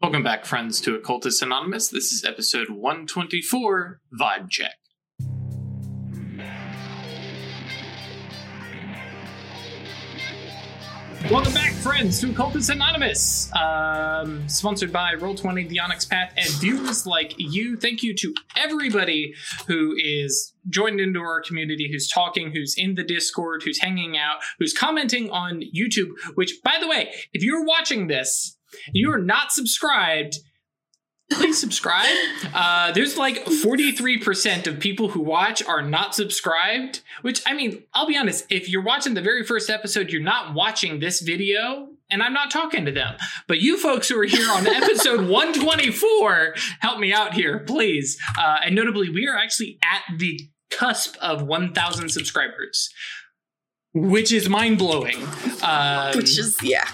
Welcome back, friends, to Occultist Anonymous. This is episode 124 Vibe Check. Welcome back, friends, to Occultist Anonymous, um, sponsored by Roll20, the Onyx Path, and viewers like you. Thank you to everybody who is joined into our community, who's talking, who's in the Discord, who's hanging out, who's commenting on YouTube. Which, by the way, if you're watching this, you are not subscribed, please subscribe. Uh, there's like 43% of people who watch are not subscribed, which I mean, I'll be honest, if you're watching the very first episode, you're not watching this video. And I'm not talking to them. But you folks who are here on episode 124, help me out here, please. Uh, and notably, we are actually at the cusp of 1,000 subscribers, which is mind blowing. Um, Which is yeah.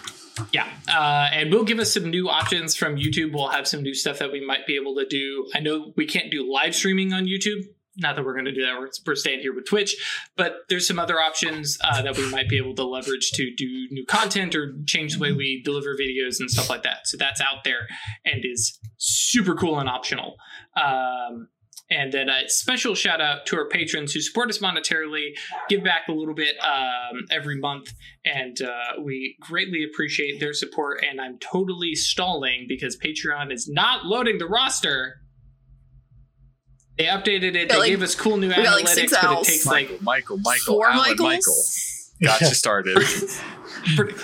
Yeah, uh, and we'll give us some new options from YouTube. We'll have some new stuff that we might be able to do. I know we can't do live streaming on YouTube. Not that we're going to do that. We're, we're staying here with Twitch, but there's some other options uh, that we might be able to leverage to do new content or change the way we deliver videos and stuff like that. So that's out there and is super cool and optional. Um, and then a special shout out to our patrons who support us monetarily, give back a little bit um, every month, and uh, we greatly appreciate their support. And I'm totally stalling because Patreon is not loading the roster. They updated it. They like- gave us cool new we got like six but it owls. takes like Michael, Michael, Four Alan, Michaels. Michael. Got you started. pretty,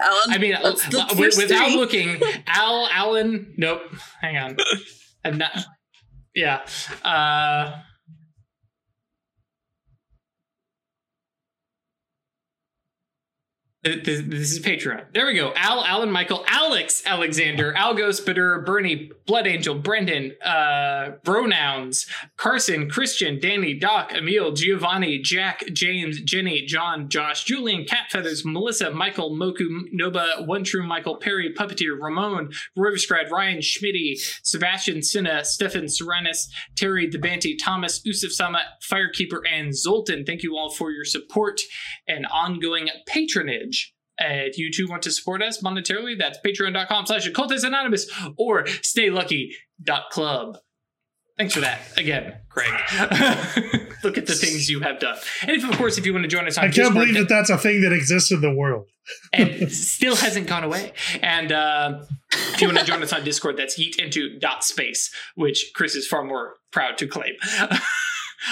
Alan, I mean, that's the uh, wi- first without three. looking, Al, Alan, nope. Hang on. I'm not. Yeah. Uh, th- th- This is Patreon. There we go. Al, Alan, Michael, Alex, Alexander, Algos, Badur, Bernie, Blood Angel, Brendan, uh, Pronouns, Carson, Christian, Danny, Doc, Emil, Giovanni, Jack, James, Jenny, John, Josh, Julian, Cat Feathers, Melissa, Michael, Moku, Noba, One True Michael, Perry, Puppeteer, Ramon, Riverscride, Ryan, Schmitty, Sebastian, Sinna, Stefan, Serenus, Terry, The Banty, Thomas, Usuf Sama, Firekeeper, and Zoltan. Thank you all for your support and ongoing patronage. If you too want to support us monetarily, that's patreon.com slash occultist anonymous or staylucky.club. Thanks for that again, Craig. Look at the things you have done. And if, of course, if you want to join us on I can't Discord, believe that- that that's a thing that exists in the world. and still hasn't gone away. And uh, if you want to join us on Discord, that's yeet into dot space, which Chris is far more proud to claim.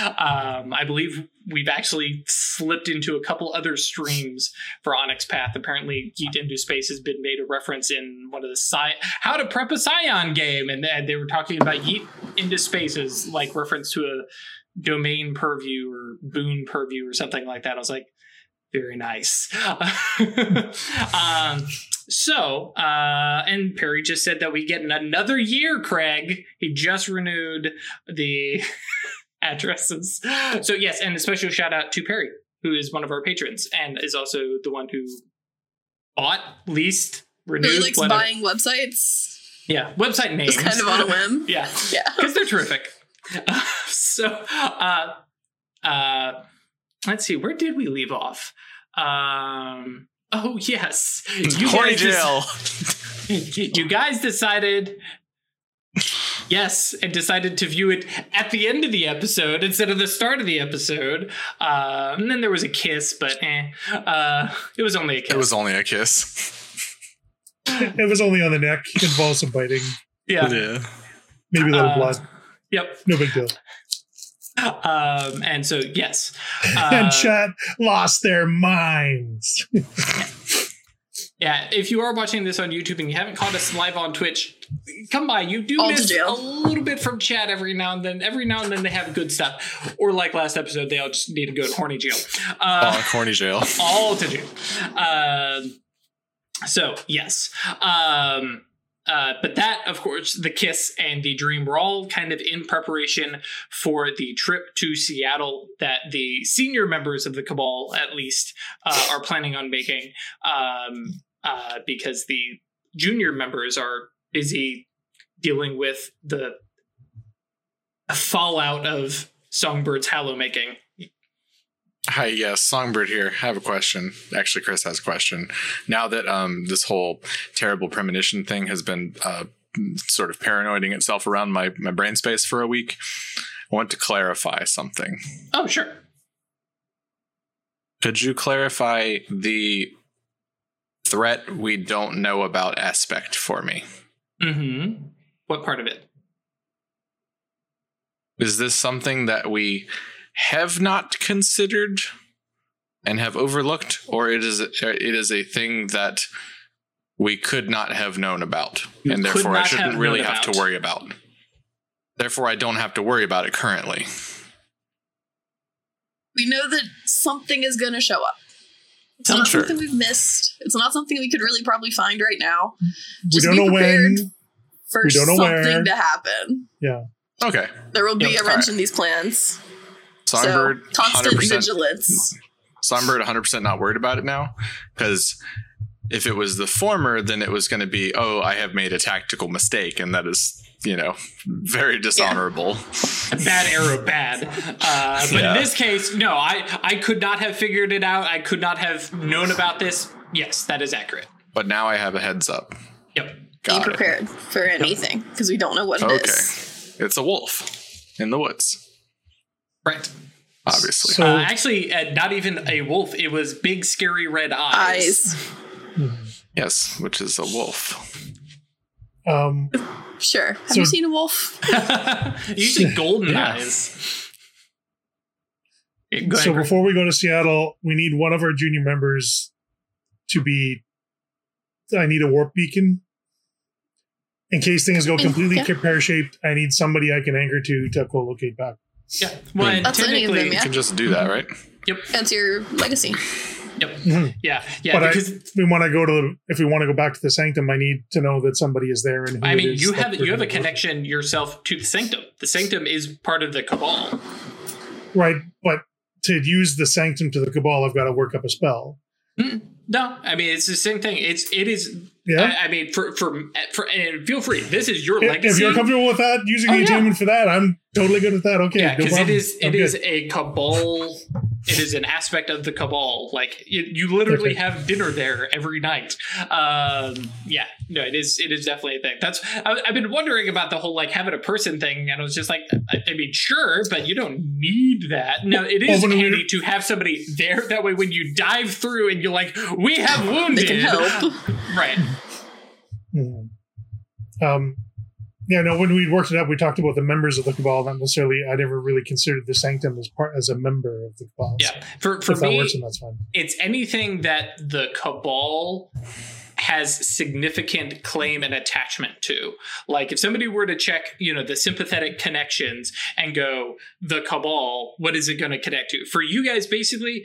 um, I believe we've actually slipped into a couple other streams for Onyx Path. Apparently, Yeet into Space has been made a reference in one of the sci- How to Prep a Scion game, and they, were talking about Yeet into Space as like reference to a domain purview or boon purview or something like that. I was like, very nice. um, so, uh, and Perry just said that we get another year, Craig. He just renewed the addresses. So, yes, and a special shout out to Perry, who is one of our patrons and is also the one who bought, leased, renewed. Really likes whatever. buying websites. Yeah, website names. Just kind of on a whim. yeah Yeah. because they're terrific. so, uh, uh, let's see, where did we leave off? Um, oh yes, you Horny guys dec- jail. you guys decided. Yes, and decided to view it at the end of the episode instead of the start of the episode. Uh, and then there was a kiss, but eh, uh, it was only a kiss. It was only a kiss. It was only on the neck. Involved some biting, yeah. Yeah. maybe a little Uh, blood. Yep. No big deal. Um, and so yes, uh, and chat lost their minds. Yeah, if you are watching this on YouTube and you haven't caught us live on Twitch, come by. You do All miss a little bit from chat every now and then. Every now and then they have good stuff. Or like last episode, they all just need to go to horny jail. Uh, Oh, corny jail. all to do. Um, so yes, um, uh, but that of course, the kiss and the dream were all kind of in preparation for the trip to Seattle that the senior members of the cabal, at least, uh, are planning on making, um, uh, because the junior members are busy dealing with the fallout of Songbird's hallow making. Hi, yes, Songbird here. I have a question. Actually, Chris has a question. Now that um this whole terrible premonition thing has been uh sort of paranoiding itself around my, my brain space for a week. I want to clarify something. Oh, sure. Could you clarify the threat we don't know about aspect for me? Mm-hmm. What part of it? Is this something that we have not considered and have overlooked, or it is it is a thing that we could not have known about, You and therefore I shouldn't have really have to worry about. Therefore, I don't have to worry about it currently. We know that something is going to show up. It's not Sure. something we've missed. It's not something we could really probably find right now. we Just don't be know prepared when. for We don't know something where. to happen. Yeah. Okay, There will be Yeah, a wrench alright. in these plans. Songbird, so constant hundred percent. vigilance. Songbird, hundred percent not worried about it now, because if it was the former, then it was going to be, oh, I have made a tactical mistake, and that is, you know, very dishonorable. bad arrow bad uh, but Yeah. in this case no i i could not have figured it out i could not have known about this yes that is accurate But now I have a heads up. yep Be Got it. prepared for anything because we don't know what it is. Okay. It's a wolf in the woods, right obviously. So- uh, actually uh, not even a wolf it was big scary red eyes, Eyes. yes, which is a wolf. Um, Sure. Have So- you seen a wolf? usually golden Yeah. eyes ahead, so before we go to Seattle, we need one of our junior members to be. I need a warp beacon. In case things go completely Yeah. pear shaped, I need somebody I can anchor to to co-locate back. yeah well and That's any of them, yeah. You can just do that, right? yep That's your legacy. Yep Mhm. yeah yeah but I, because if we want to go to the, if we want to go back to the sanctum, I need to know that somebody is there. And I mean, you have you have a connection yourself to the sanctum. The sanctum is part of the cabal. right? But to use the sanctum to the cabal, I've got to work up a spell. No, I mean it's the same thing. It's it is. Yeah. I, I mean, for for for and feel free. This is your legacy. If you're comfortable with that, using Oh, the yeah. for that, I'm totally good with that. Okay, yeah, no because it problem. is it I'm is good. a cabal. It is an aspect of the cabal. Like you, you literally Okay. have dinner there every night. Um, yeah, no, it is it is definitely a thing. That's I, I've been wondering about the whole like having a person thing, and I was just like, I, I mean, sure, but you don't need that. No, it is Well, when handy to have somebody there. That way, when you dive through and you're like, we have They wounded, can help. right? Mhm. Um, yeah, no. When we worked it up, we talked about the members of the cabal. Not necessarily. I never really considered the sanctum as part as a member of the cabal. Yeah, for for if that me, works, that's fine. it's anything that the cabal has significant claim and attachment to like if somebody were to check you know the sympathetic connections and go the cabal what is it going to connect to for you guys basically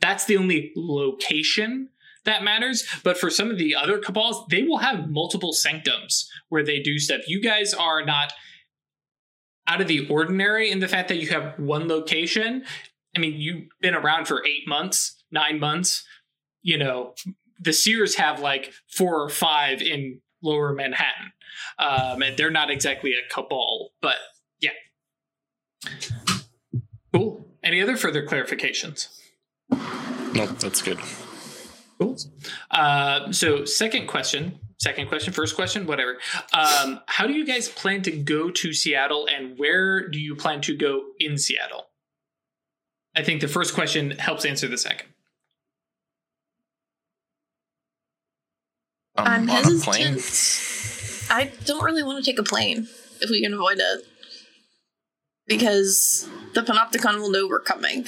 that's the only location that matters but for some of the other cabals they will have multiple sanctums where they do stuff you guys are not out of the ordinary in the fact that you have one location I mean, you've been around for eight months, nine months. You know, the Seers have like four or five in lower Manhattan. Um, and they're not exactly a cabal, but yeah. Cool. Any other further clarifications? No, that's good. Cool. Uh, so, second question, second question, first question, whatever. Um, how do you guys plan to go to Seattle and where do you plan to go in Seattle? I think the first question helps answer the second. Um, I'm on a plane. hesitant. I don't really want to take a plane if we can avoid it. Because the Panopticon will know we're coming.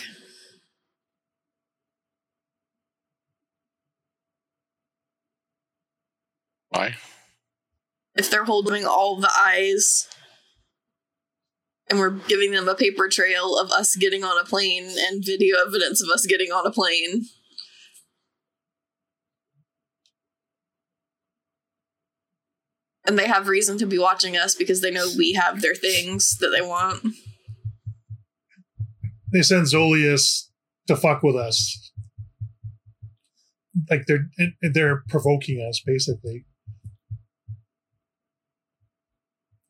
Why? If they're holding all the eyes and we're giving them a paper trail of us getting on a plane and video evidence of us getting on a plane. And they have reason to be watching us because they know we have their things that they want. They send Zolius to fuck with us. Like they're they're provoking us basically.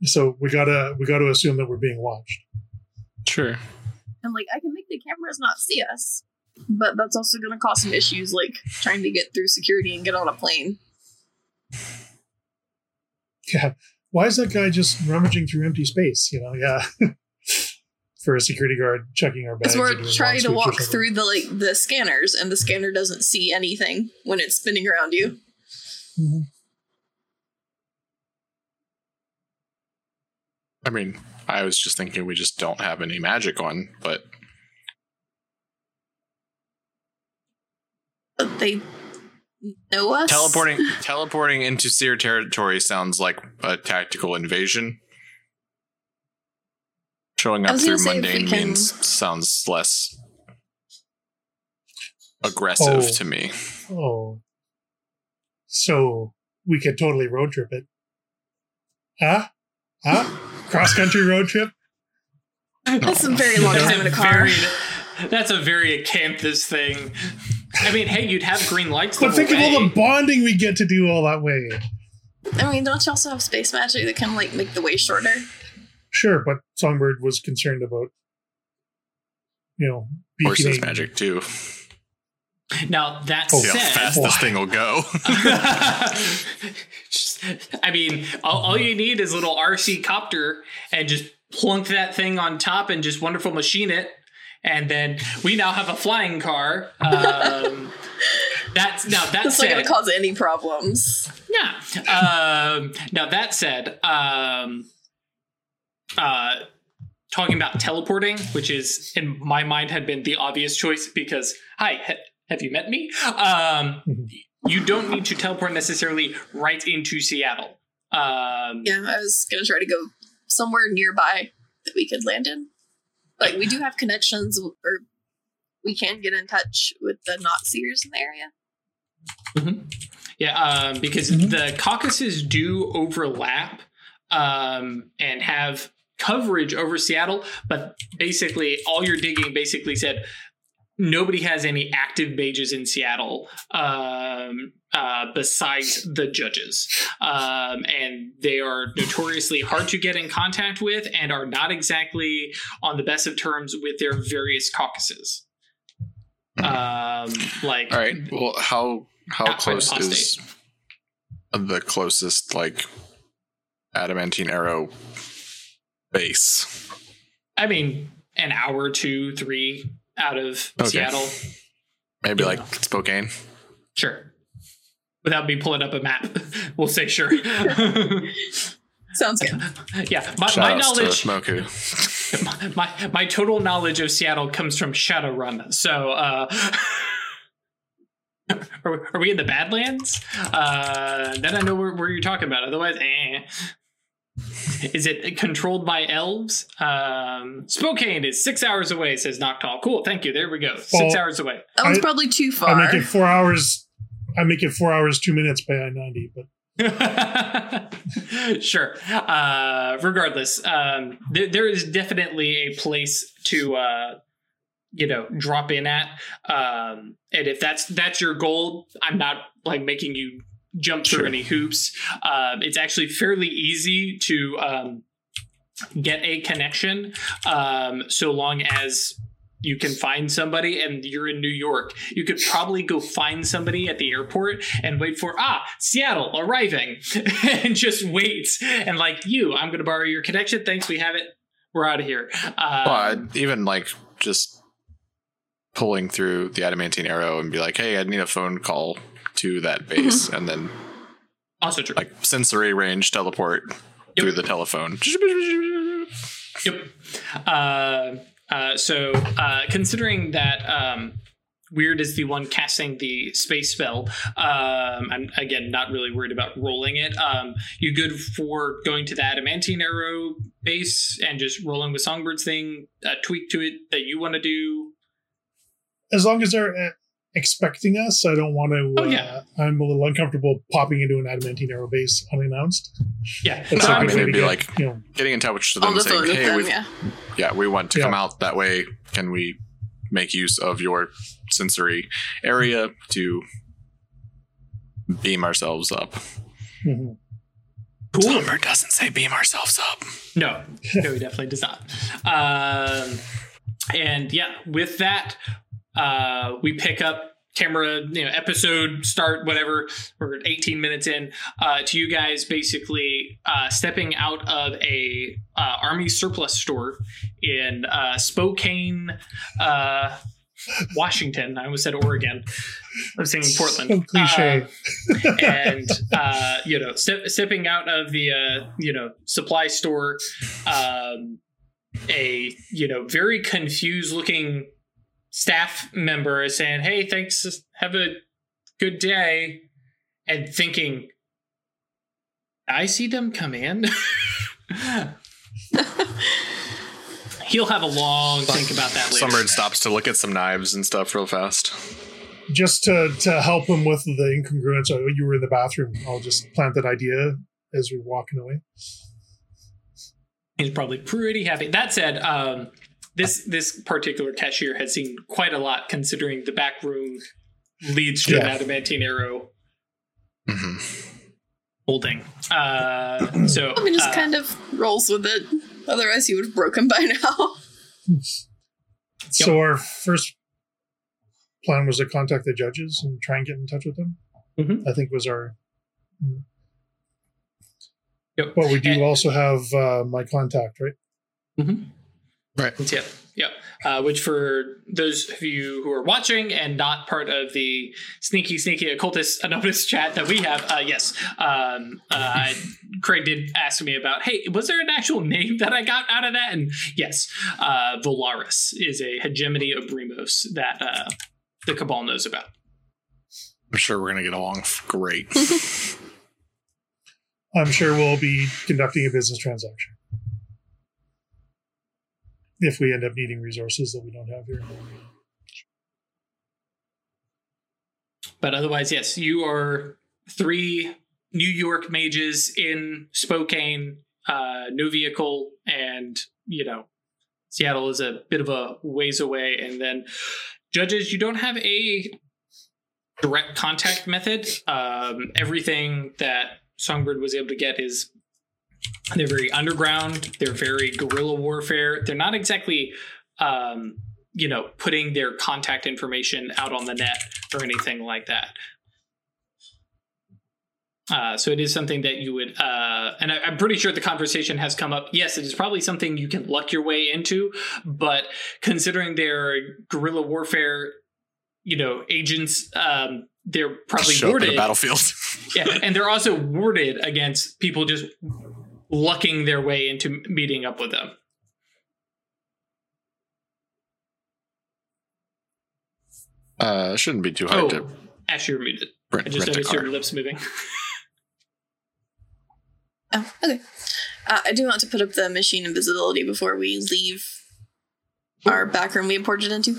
So we gotta we gotta assume that we're being watched. Sure. And like I can make the cameras not see us. But that's also gonna cause some issues like trying to get through security and get on a plane. Yeah. why is that guy just rummaging through empty space? You know, yeah. For a security guard checking our bags. Because we're trying to long sweeps or walk through the like the scanners, and the scanner doesn't see anything when it's spinning around you. Mhm. I mean, I was just thinking we just don't have any magic on, but But they know us. teleporting teleporting into Seer territory sounds like a tactical invasion. Showing up through gonna say if we mundane can- means sounds less aggressive Oh. to me. Oh. So we could totally road trip it. Huh? Huh? Cross country road trip? That's a very long time in a a car. very that's a very acanthus thing. I mean, hey, you'd have green lights. But think whole of all the bonding we get to do all that way. I mean, don't you also have space magic that can like make the way shorter? Sure, but Songbird was concerned about, you know, Horses beaconing. magic too. Now that Oh, See how said, fast this thing will go. just, I mean, all, all you need is a little RC copter and just plunk that thing on top and just wonderful machine it. And then we now have a flying car. Um, that's now That's not said, going to cause any problems. yeah. Um, now that said, um, uh, talking about teleporting, which is in my mind had been the obvious choice because hi, ha- have you met me? Um, Mhm. You don't need to teleport necessarily right into Seattle. Um, Yeah, I was going to try to go somewhere nearby that we could land in. Like, we do have connections, or we can get in touch with the not seers in the area. Yeah, um, because Mhm. the caucuses do overlap um, and have coverage over Seattle, but basically, all your digging basically said nobody has any active mages in Seattle um, uh, besides the judges. Um, and they are notoriously hard to get in contact with and are not exactly on the best of terms with their various caucuses. Um, like, All right. Well, how how close is the closest like adamantine arrow base? I mean, an hour, two, three out of Okay. Seattle. Maybe Yeah. like Spokane. Sure. Without me pulling up a map, we'll say sure. Sounds good. yeah, my, Shout my knowledge, to Moku. my, my my total knowledge of Seattle comes from Shadowrun. So, uh, are, are we in the Badlands? Uh, then I know where, where you're talking about. Otherwise, eh. Is it controlled by elves? Um, Spokane is six hours away, says Noctal. Cool, thank you. There we go. Six Well, hours away. That was I- probably too far. I make it four hours. I make it four hours, two minutes by I 90, but sure. Uh, regardless, um, there, there is definitely a place to, uh, you know, drop in at. Um, and if that's that's your goal, I'm not like making you jump through Sure. any hoops. Um, it's actually fairly easy to um, get a connection, um, so long as you can find somebody and you're in New York. You could probably go find somebody at the airport and wait for, ah, Seattle arriving, and just wait. And like, you, I'm going to borrow your connection. Thanks, we have it. We're out of here. Um, Well, even like just pulling through the adamantine arrow and be like, "Hey, I need a phone call to that base," and then also true. like sensory range teleport Yep. through the telephone. Yep. Uh, uh, so, uh, considering that um, Weird is the one casting the space spell, um, I'm again not really worried about rolling it. Um, you good for going to the adamantine arrow base and just rolling with Songbird's thing, a tweak to it that you want to do? as long as they're uh, expecting us, I don't want to. Oh, uh, yeah. I'm a little uncomfortable popping into an adamantine arrow base unannounced. Yeah. That's No, not I a mean, good way it'd to be get, like- you know, Getting in touch with On them, the phone saying, "Hey, them, we've yeah. yeah, we want to Yeah. come out that way. Can we make use of your sensory area to beam ourselves up?" mhm. Cool. Somber doesn't say beam ourselves up. No, no, he definitely does not. Um, and yeah, with that, uh, we pick up camera, you know, episode start, whatever. We're 18 minutes in uh, to you guys basically uh, stepping out of a uh, army surplus store in uh, Spokane, uh, Washington. I almost said Oregon. I was saying Portland. So cliche. Uh, and uh, you know, step, stepping out of the uh, you know supply store, um, a you know very confused looking staff member is saying, "Hey, thanks. Have a good day," and thinking, "I see them come in." He'll have a long think about that later. Summer stops to look at some knives and stuff real fast. just to, to help him with the incongruence. Oh, you were in the bathroom. I'll just plant that idea as we're walking away. He's probably pretty happy. That said, um, this this particular cashier has seen quite a lot, considering the back room leads to Yeah. an adamantine arrow hmm holding. Uh, so I mean, just uh, kind of rolls with it. Otherwise, you would have broken by now. So our first plan was to contact the judges and try and get in touch with them. Mhm. I think was our. Yep. But we do And- also have uh, my contact, right? Mhm. Right. Yep, yep. Uh, which for those of you who are watching and not part of the sneaky, sneaky occultist anonymous chat that we have, uh, yes, um, uh, Craig did ask me about, hey, was there an actual name that I got out of that? And yes, uh, Volaris is a hegemony of Brimos that uh, the Cabal knows about. I'm sure we're gonna get along great. I'm sure we'll be conducting a business transaction if we end up needing resources that we don't have here. But otherwise, yes, you are three New York mages in Spokane, uh, no vehicle, and you know, Seattle is a bit of a ways away. And then judges, you don't have a direct contact method. Um, everything that Songbird was able to get is they're very underground. They're very guerrilla warfare. They're not exactly, um, you know, putting their contact information out on the net or anything like that. Uh, so it is something that you would, uh, and I, I'm pretty sure the conversation has come up. Yes, it is probably something you can luck your way into, but considering their guerrilla warfare, you know, agents, um, they're probably Show up at a warded. battlefield. Yeah, and they're also warded against people just lucking their way into meeting up with them. Uh, shouldn't be too hard Oh, to Ash, you're muted. rent, I just rent a noticed your lips moving. Oh, okay. Uh, I do want to put up the machine invisibility before we leave our back room we imported into.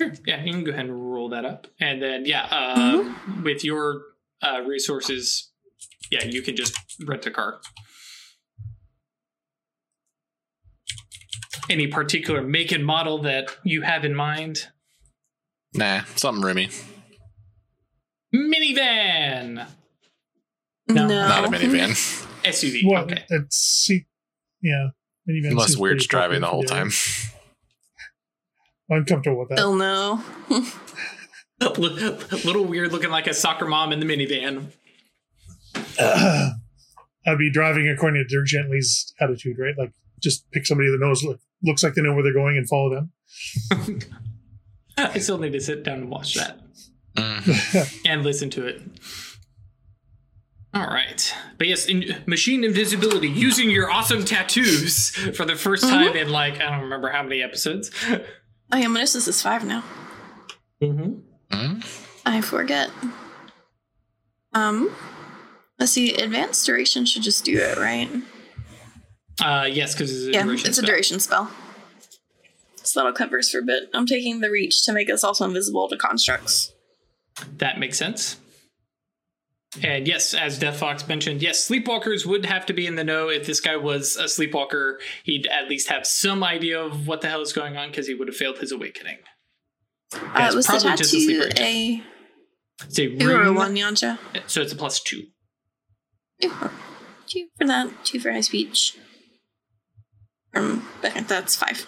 Sure. Yeah, you can go ahead and roll that up, and then yeah, uh, with your uh, resources, yeah, you can just rent a car. Any particular make and model that you have in mind? Nah, something roomy. Minivan, No. Not a minivan. SUV. Well, okay. it's see, yeah. minivan Unless seems Weird's pretty driving the whole appropriate time. for I'm comfortable with that. Oh no. A little weird looking like a soccer mom in the minivan. I'd be driving according to Dirk Gently's attitude, right? Like just pick somebody that knows look, looks like they know where they're going and follow them. I still need to sit down and watch that Mm. and listen to it. All right, but yes, in machine invisibility using your awesome tattoos for the 1st time in like I don't remember how many episodes. Oh yeah, Menesis is five now. mm-hmm. Mm. I forget. Um, let's see. Advanced duration should just do it, right? Uh, yes, because it's a yeah, duration it's a spell. duration spell. So that'll cover us for a bit. I'm taking the reach to make us also invisible to constructs. That makes sense. And yes, as Death Fox mentioned, yes, sleepwalkers would have to be in the know. If this guy was a sleepwalker, he'd at least have some idea of what the hell is going on because he would have failed his awakening. Uh, was the probably just a sleeper tattoo a It's a two or a rune, one, Yancha? so it's a plus. Two. Two for that. Two for high speech. Um, that's five.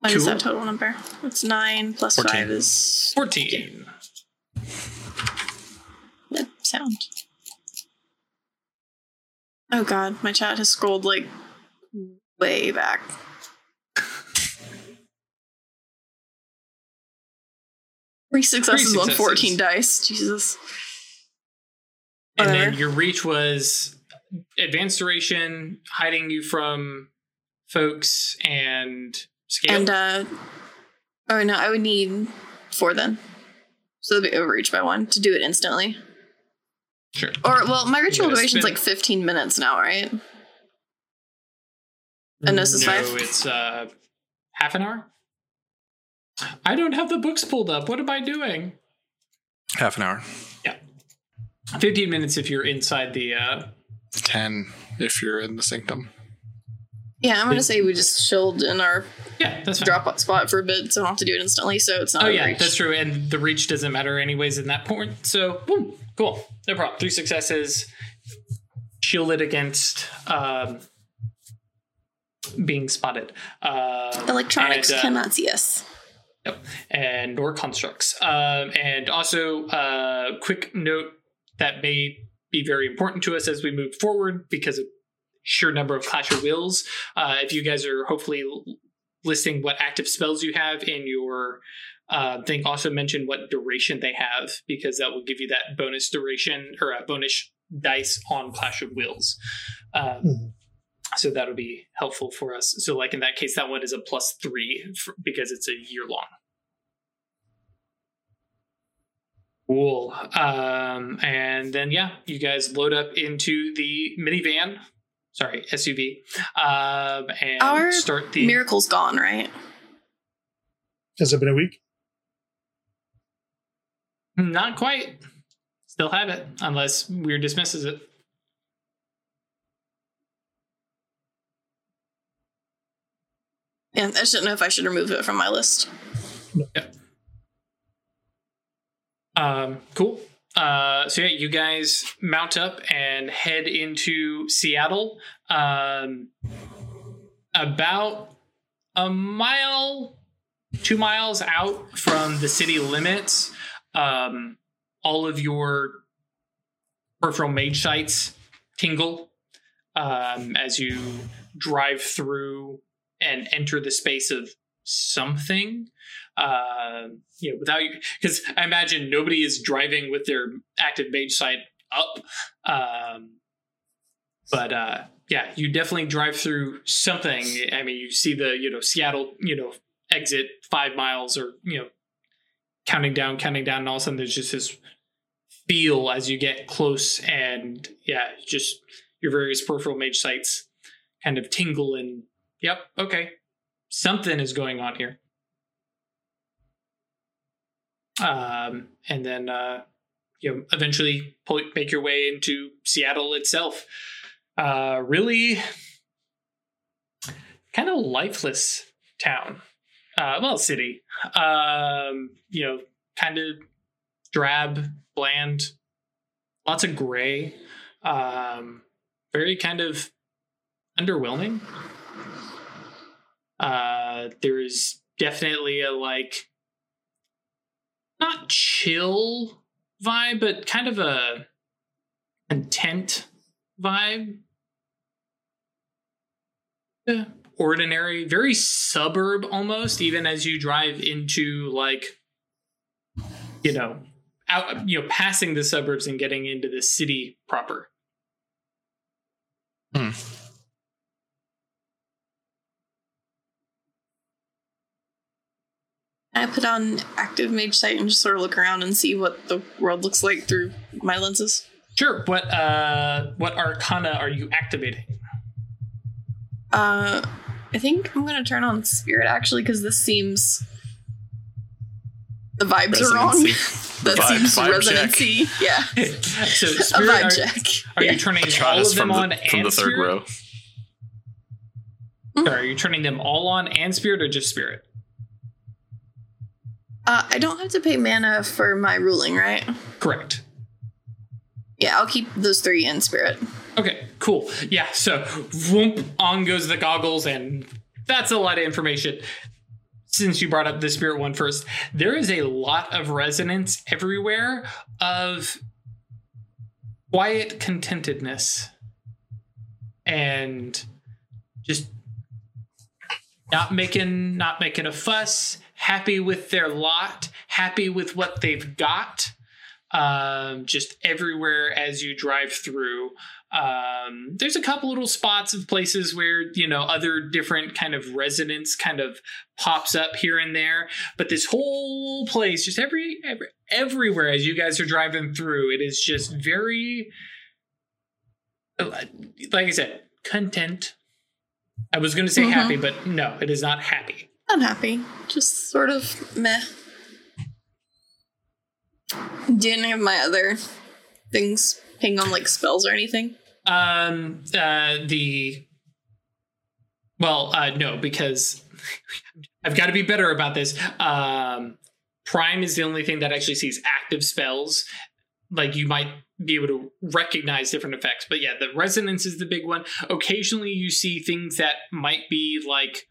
What is Cool. that total number? It's nine plus 14. five is 14. that sound. Oh god, my chat has scrolled like way back. Three successes on successes. 14 dice. Jesus. And Whatever. then your reach was advanced duration, hiding you from folks, and scale. And uh oh no, I would need four then. So it'd be overreach by one to do it instantly. sure. Or well, my ritual duration is like 15 minutes now, right? And this is no, five? it's uh, half an hour. I don't have the books pulled up. What am I doing? Half an hour. Yeah. 15 minutes if you're inside the. Uh, 10 if you're in the sanctum. Yeah, I'm gonna say we just chilled in our yeah, that's fine. drop spot for a bit, so I don't have to do it instantly. So it's not. Oh yeah, overreach. that's true, and the reach doesn't matter anyways in that point. So boom, cool, no problem. Three successes, shielded against um, being spotted. Uh, Electronics and, uh, cannot see us. Yep. And nor constructs. Um, and also, uh, quick note that may be very important to us as we move forward because of sheer number of Clash of Wills. Uh, if you guys are hopefully listing what active spells you have in your uh, thing, also mention what duration they have because that will give you that bonus duration or a bonus dice on Clash of Wills. Um, Mhm. So that'll be helpful for us. So, like in that case, that one is a plus three for, because it's a year long. Cool. Um, and then yeah, you guys load up into the minivan. Sorry, SUV. Um, and Our start the. Miracle's gone, right? Has it been a week? Not quite. Still have it, unless Weird dismisses it. Yeah, I just didn't know if I should remove it from my list. Um, cool. Uh, so yeah, you guys mount up and head into Seattle. Um, about a mile, two miles out from the city limits. Um, all of your peripheral mage sights tingle um, as you drive through and enter the space of something uh, you know, without because I imagine nobody is driving with their active mage sight up. Um, but uh, yeah, you definitely drive through something. I mean, you see the you know Seattle you know exit five miles or you know counting down, counting down, and all of a sudden there's just this feel as you get close, and yeah, just your various peripheral mage sights kind of tingle and yep, okay, something is going on here um, and then uh, you know eventually pull, make your way into Seattle itself. Uh, really, kind of lifeless town. Uh, well, city. Um, you know, kind of drab, bland, lots of gray. Um, very kind of underwhelming. Uh, there is definitely a like not chill vibe, but kind of a content vibe. Yeah. Ordinary, very suburb almost, even as you drive into like, you know, out, you know, passing the suburbs and getting into the city proper. Hmm. I put on active mage sight and just sort of look around and see what the world looks like through my lenses. Sure. What uh, what arcana are you activating? Uh, I think I'm gonna turn on spirit actually because this seems the vibes are wrong. That Vibe- seems vibe resonancy. Yeah, so a spirit, vibe are, check. are Yeah. you turning all of them from on from and the third spirit? row. Sorry, are you turning them all on and spirit or just spirit? Uh, I don't have to pay mana for my ruling, right? Correct. Yeah, I'll keep those three in spirit. Okay, cool. Yeah, so whoomp, on goes the goggles, and that's a lot of information. since you brought up the spirit one first, there is a lot of resonance everywhere of quiet contentedness and just not making not making a fuss, happy with their lot, happy with what they've got. Um, just everywhere as you drive through. Um, there's a couple little spots of places where you know other different kind of resonance kind of pops up here and there, but this whole place, just every, every everywhere as you guys are driving through, it is just very, like I said, content. I was going to say Mhm. happy, but no, it is not happy. I'm happy. Just sort of meh. Do any of my other things ping on like spells or anything? Um, uh, the well, uh, no, because I've got to be better about this. Um, Prime is the only thing that actually sees active spells. Like you might be able to recognize different effects, but yeah, the resonance is the big one. Occasionally, you see things that might be like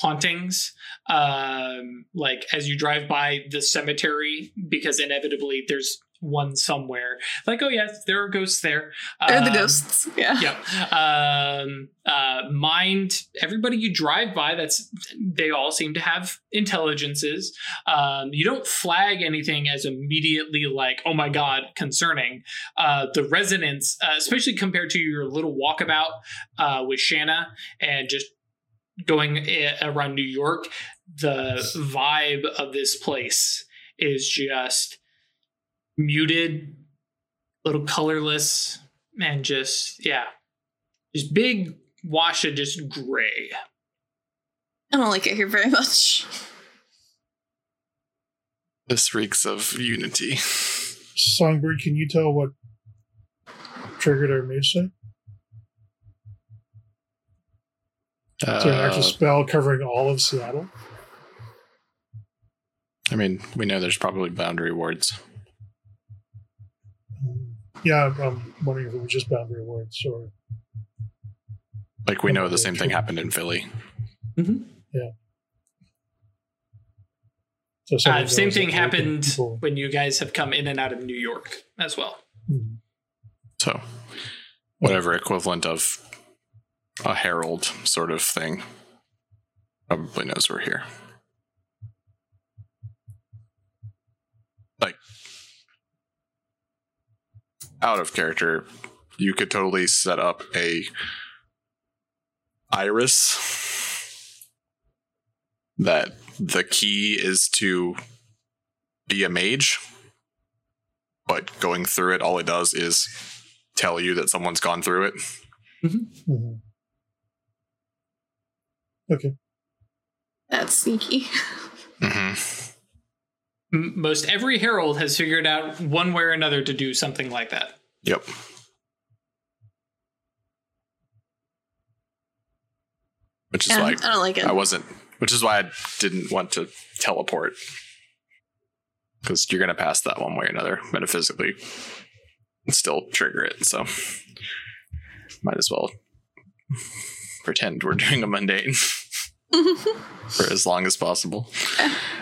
hauntings um like as you drive by the cemetery because inevitably there's one somewhere like oh yes there are ghosts there They're the Um, ghosts. Yeah. Yep. Um, uh, mind everybody you drive by. That's they all seem to have intelligences. Um, you don't flag anything as immediately like, oh my god, concerning. Uh, the resonance, uh, especially compared to your little walkabout uh, with Shanna and just going uh, around New York, the vibe of this place is just muted, little colorless, and just yeah, just big wash of just gray. I don't like it here very much. This reeks of unity. Songbird, can you tell what triggered our mage set? Is there an actual Uh, spell covering all of Seattle? I mean, we know there's probably boundary wards. Yeah, I'm- I'm wondering if it was just boundary wards or Like we know the same thing happened in Philly. yeah so. Uh, same goes thing happened people- when you guys have come in and out of New York as well. Hmm. So, whatever equivalent of a herald sort of thing probably knows we're here. Like, out of character, you could totally set up a iris that the key is to be a mage but going through it all it does is tell you that someone's gone through it Mhm. Okay. That's sneaky. mm-hmm. Most every herald has figured out one way or another to do something like that. yep which is Yeah, why I don't like it. i wasn't which is why i didn't want to teleport because you're going to pass that one way or another metaphysically and still trigger it so might as well pretend we're doing a mundane for as long as possible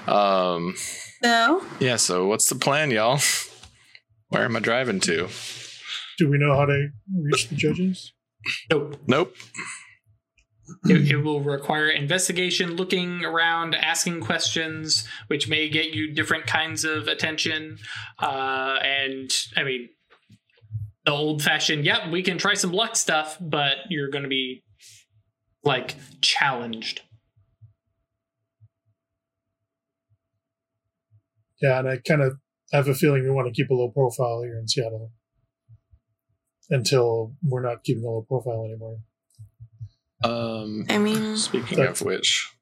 um no. Yeah, so what's the plan, y'all? Where am I driving to? Do we know how to reach the judges? Nope. Nope. It, it will require investigation, looking around, asking questions, which may get you different kinds of attention. Uh, and I mean, the old fashioned, yep, we can try some luck stuff, but you're going to be like challenged. Yeah, and I kind of have a feeling we want to keep a low profile here in Seattle until we're not keeping a low profile anymore. Um I mean, speaking of which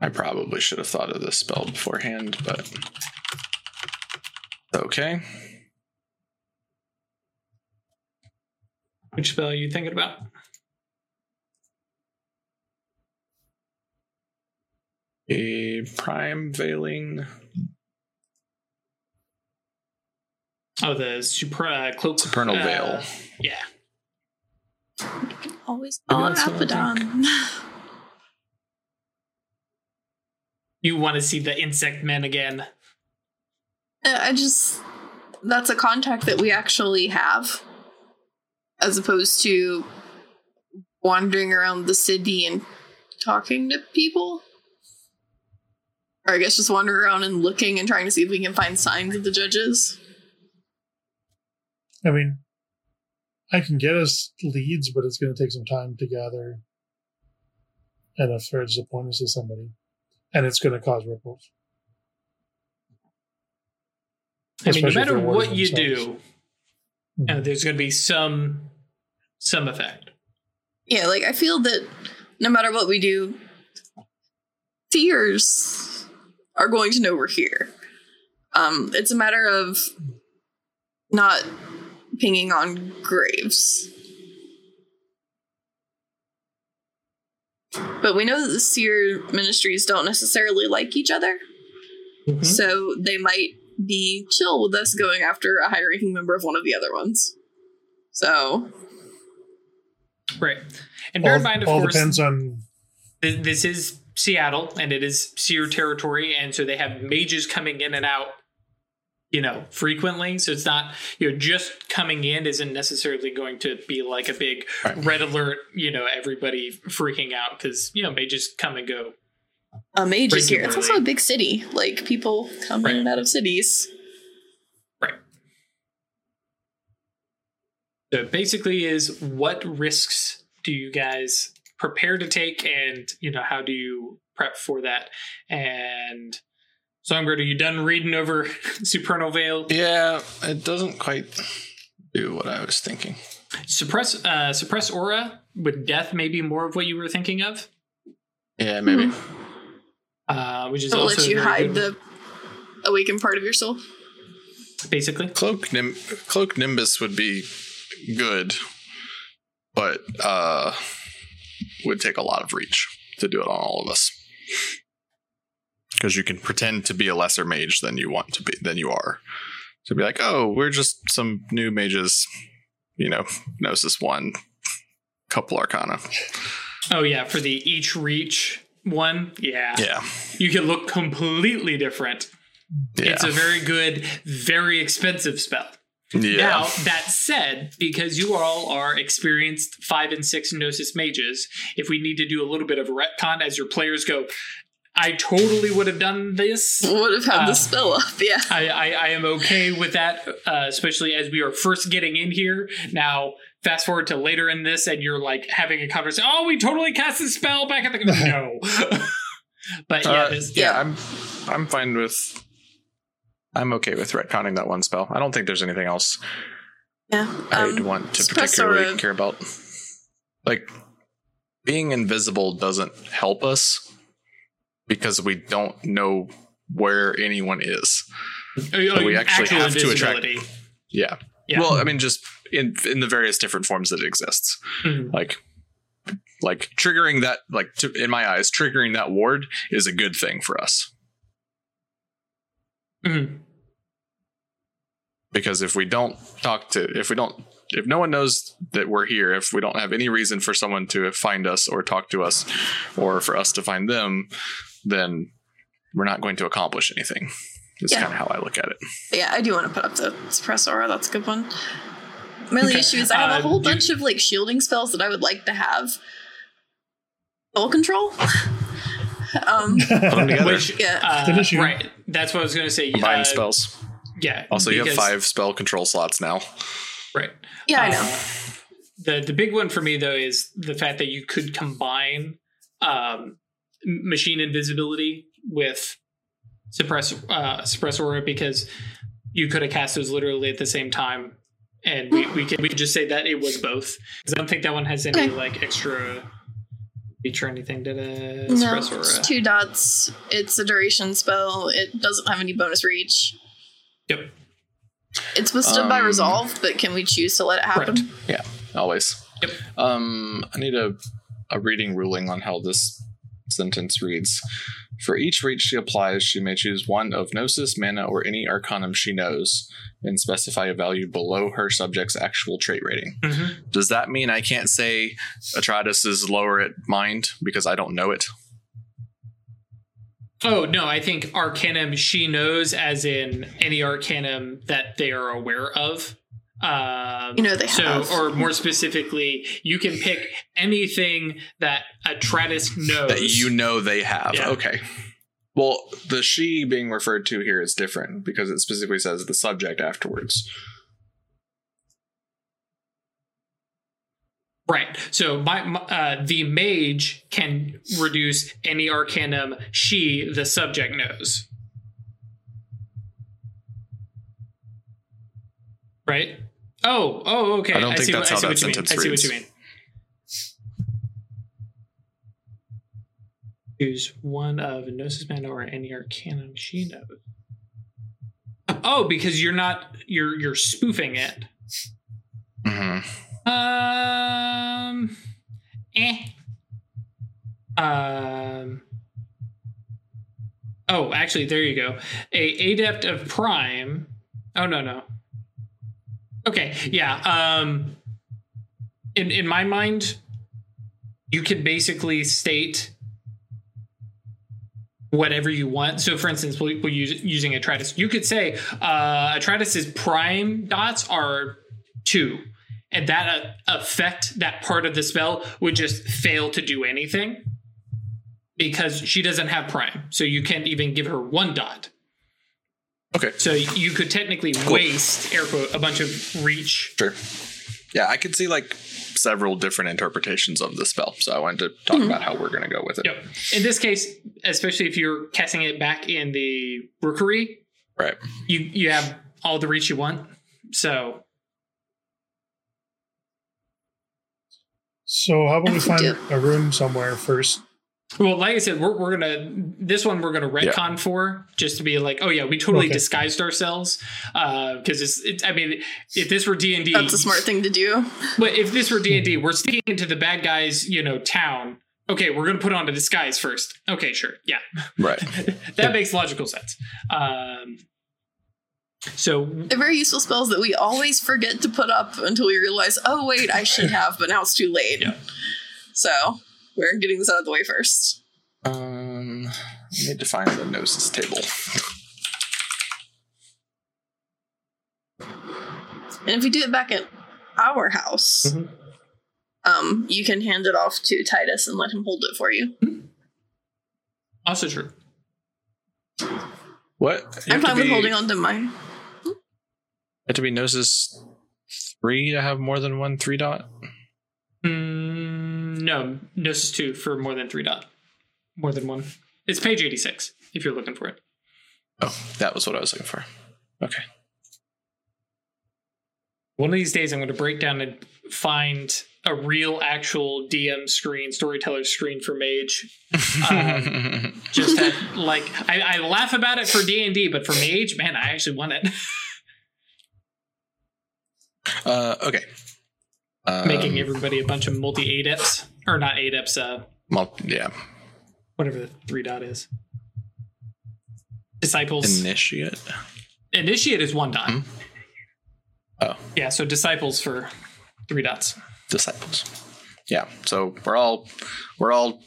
I probably should have thought of this spell beforehand, but okay. Which spell are you thinking about? A prime veiling. Oh, the supra, uh, cloak. Supernal uh, veil. Yeah. always Maybe call it that's Abaddon. You want to see the insect men again. Uh, I just that's a contact that we actually have, as opposed to wandering around the city and talking to people. Or I guess just wander around and looking and trying to see if we can find signs of the judges. I mean, I can get us leads, but it's going to take some time to gather enough threads to point us to somebody, and it's going to cause ripples. I mean, no Especially if matter what you themselves. do, uh, there's going to be some some effect. Yeah, like I feel that no matter what we do, Seers are going to know we're here. Um, it's a matter of not pinging on graves. But we know that the seer ministries don't necessarily like each other, Mhm. so they might be chill with us going after a high ranking member of one of the other ones. So, Right. And bear all, in mind, of all course, depends on this is Seattle and it is Seer territory, and so they have mages coming in and out, you know, frequently. So it's not, you know, just coming in isn't necessarily going to be like a big Right. red alert, you know, everybody freaking out because, you know, mages come and go. a mage is here. It's also a big city. Like people come Right. in and out of cities. Right. So it basically is what risks do you guys prepare to take and you know how do you prep for that? And Songbird, are you done reading over Supernal Veil? Yeah, it doesn't quite do what I was thinking. Suppress uh suppress aura with death maybe more of what you were thinking of. Yeah, maybe. Uh which is It'll also let you hide good, the awakened part of your soul. basically. Cloak Nim- Cloak Nimbus would be good, but uh, would take a lot of reach to do it on all of us. Because you can pretend to be a lesser mage than you want to be, than you are. So be like, oh, we're just some new mages, you know, Gnosis one, couple Arcana. Oh yeah, for the each reach one, yeah. Yeah, You can look completely different. yeah, It's a very good, very expensive spell. Yeah. Now, that said, because you all are experienced five and six Gnosis mages, if we need to do a little bit of a retcon as your players go, I totally would have done this. Would have had Uh, the spell up, yeah. I, I, I am okay with that, uh, especially as we are first getting in here. Now, fast forward to later in this, and you're like having a conversation. Oh, we totally cast the spell back at the no. but yeah, Uh, this, yeah, I'm I'm fine with. I'm okay with retconning that one spell. I don't think there's anything else Yeah. I'd Um, want to suppress particularly aura- care about. Like being invisible doesn't help us because we don't know where anyone is. Oh, we actually have to attract- Yeah. Yeah. Well, I mean, just in in the various different forms that it exists. Mhm. Like, like triggering that, like to, in my eyes, triggering that ward is a good thing for us. Mhm. because if we don't talk to if we don't if no one knows that we're here if we don't have any reason for someone to find us or talk to us or for us to find them then we're not going to accomplish anything is Yeah. kind of how i look at it Yeah, I do want to put up the suppress aura. That's a good one. My only Okay. issue is I have Uh, a whole bunch of like shielding spells that I would like to have. Soul control. um, put them together Which, yeah. uh, right. That's what I was going to say. combine Uh, spells Yeah. also you have five spell control slots now Right. yeah, I know. Uh, the the big one for me though is the fact that you could combine um, machine invisibility with suppress uh, suppress aura because you could have cast those literally at the same time, and we we could we could just say that it was both because I don't think that one has any Okay. like extra feature anything. Did a no, it's two dots. It's a duration spell. It doesn't have any bonus reach. Yep. It's withstood by Um, resolve, but can we choose to let it happen? Correct. yeah always Yep. um i need a a reading ruling on how this sentence reads for each reach she applies she may choose one of gnosis mana or any arcanum she knows and specify a value below her subject's actual trait rating Mhm. does that mean i can't say atratus is lower at mind because i don't know it Oh no, I think Arcanum she knows as in any Arcanum that they are aware of. Um, You know they so, have. or more specifically, you can pick anything that a Atratus knows. that you know they have. Yeah. Okay. Well, the she being referred to here is different because it specifically says the subject afterwards. Right. So my, my uh, the mage can reduce any arcanum she the subject knows. Right. Oh. Oh. Okay. I don't think see that's what, I how see that what you mean. sentence I see what reads. you mean. Choose one of Gnosis Mana or any arcanum she knows. Oh, because you're not you're you're spoofing it. Mm-hmm. Um. Eh. Um. Oh, actually, there you go. A adept of prime. Oh no no. Okay, yeah. Um. In in my mind, you can basically state whatever you want. So, for instance, we'll, we'll use using Atratus. You could say uh, Atratus's prime dots are two and that uh, effect, that part of the spell, would just fail to do anything because she doesn't have prime. So you can't even give her one dot. Okay. So you could technically waste air quote a bunch of reach. Sure. Yeah, I could see like several different interpretations of the spell, so I wanted to talk mm-hmm. about how we're going to go with it. Yep. In this case, especially if you're casting it back in the rookery, Right. you you have all the reach you want. So So how about we find a room somewhere first? Well, like I said, we're, we're gonna this one we're gonna retcon for just to be like, oh yeah, we totally Okay. disguised ourselves Uh because it's, it's. I mean, if this were D and D, That's a smart thing to do. But if this were D and D, we're sticking into the bad guys, you know, town. Okay, we're gonna put on a disguise first. Okay, sure, yeah, Right. that makes logical sense. Um, so They're very useful spells that we always forget to put up until we realize, oh wait, I should have, but now it's too late. Yeah. So we're getting this out of the way first. Um, I need to find the gnosis table. And if we do it back at our house, Mhm. um, you can hand it off to Titus and let him hold it for you. also true. What? You I'm have fine with be- holding on to mine. Have to be gnosis three to have more than one three dot. Mm, no, Gnosis two for more than three dot, more than one. It's page eighty six if you're looking for it. Oh, that was what I was looking for. Okay. One of these days, I'm going to break down and find a real, actual DM screen, storyteller screen for Mage. Um, Just had, like, I, I laugh about it for D and D, but for Mage, man, I actually want it. uh, okay. Um, Making everybody a bunch of multi adepts, or not adepts, uh, mul- yeah. whatever the three dot is. Disciples. Initiate. Initiate is one dot. Hmm. Oh. Yeah, so disciples for three dots. disciples. Yeah, so we're all we're all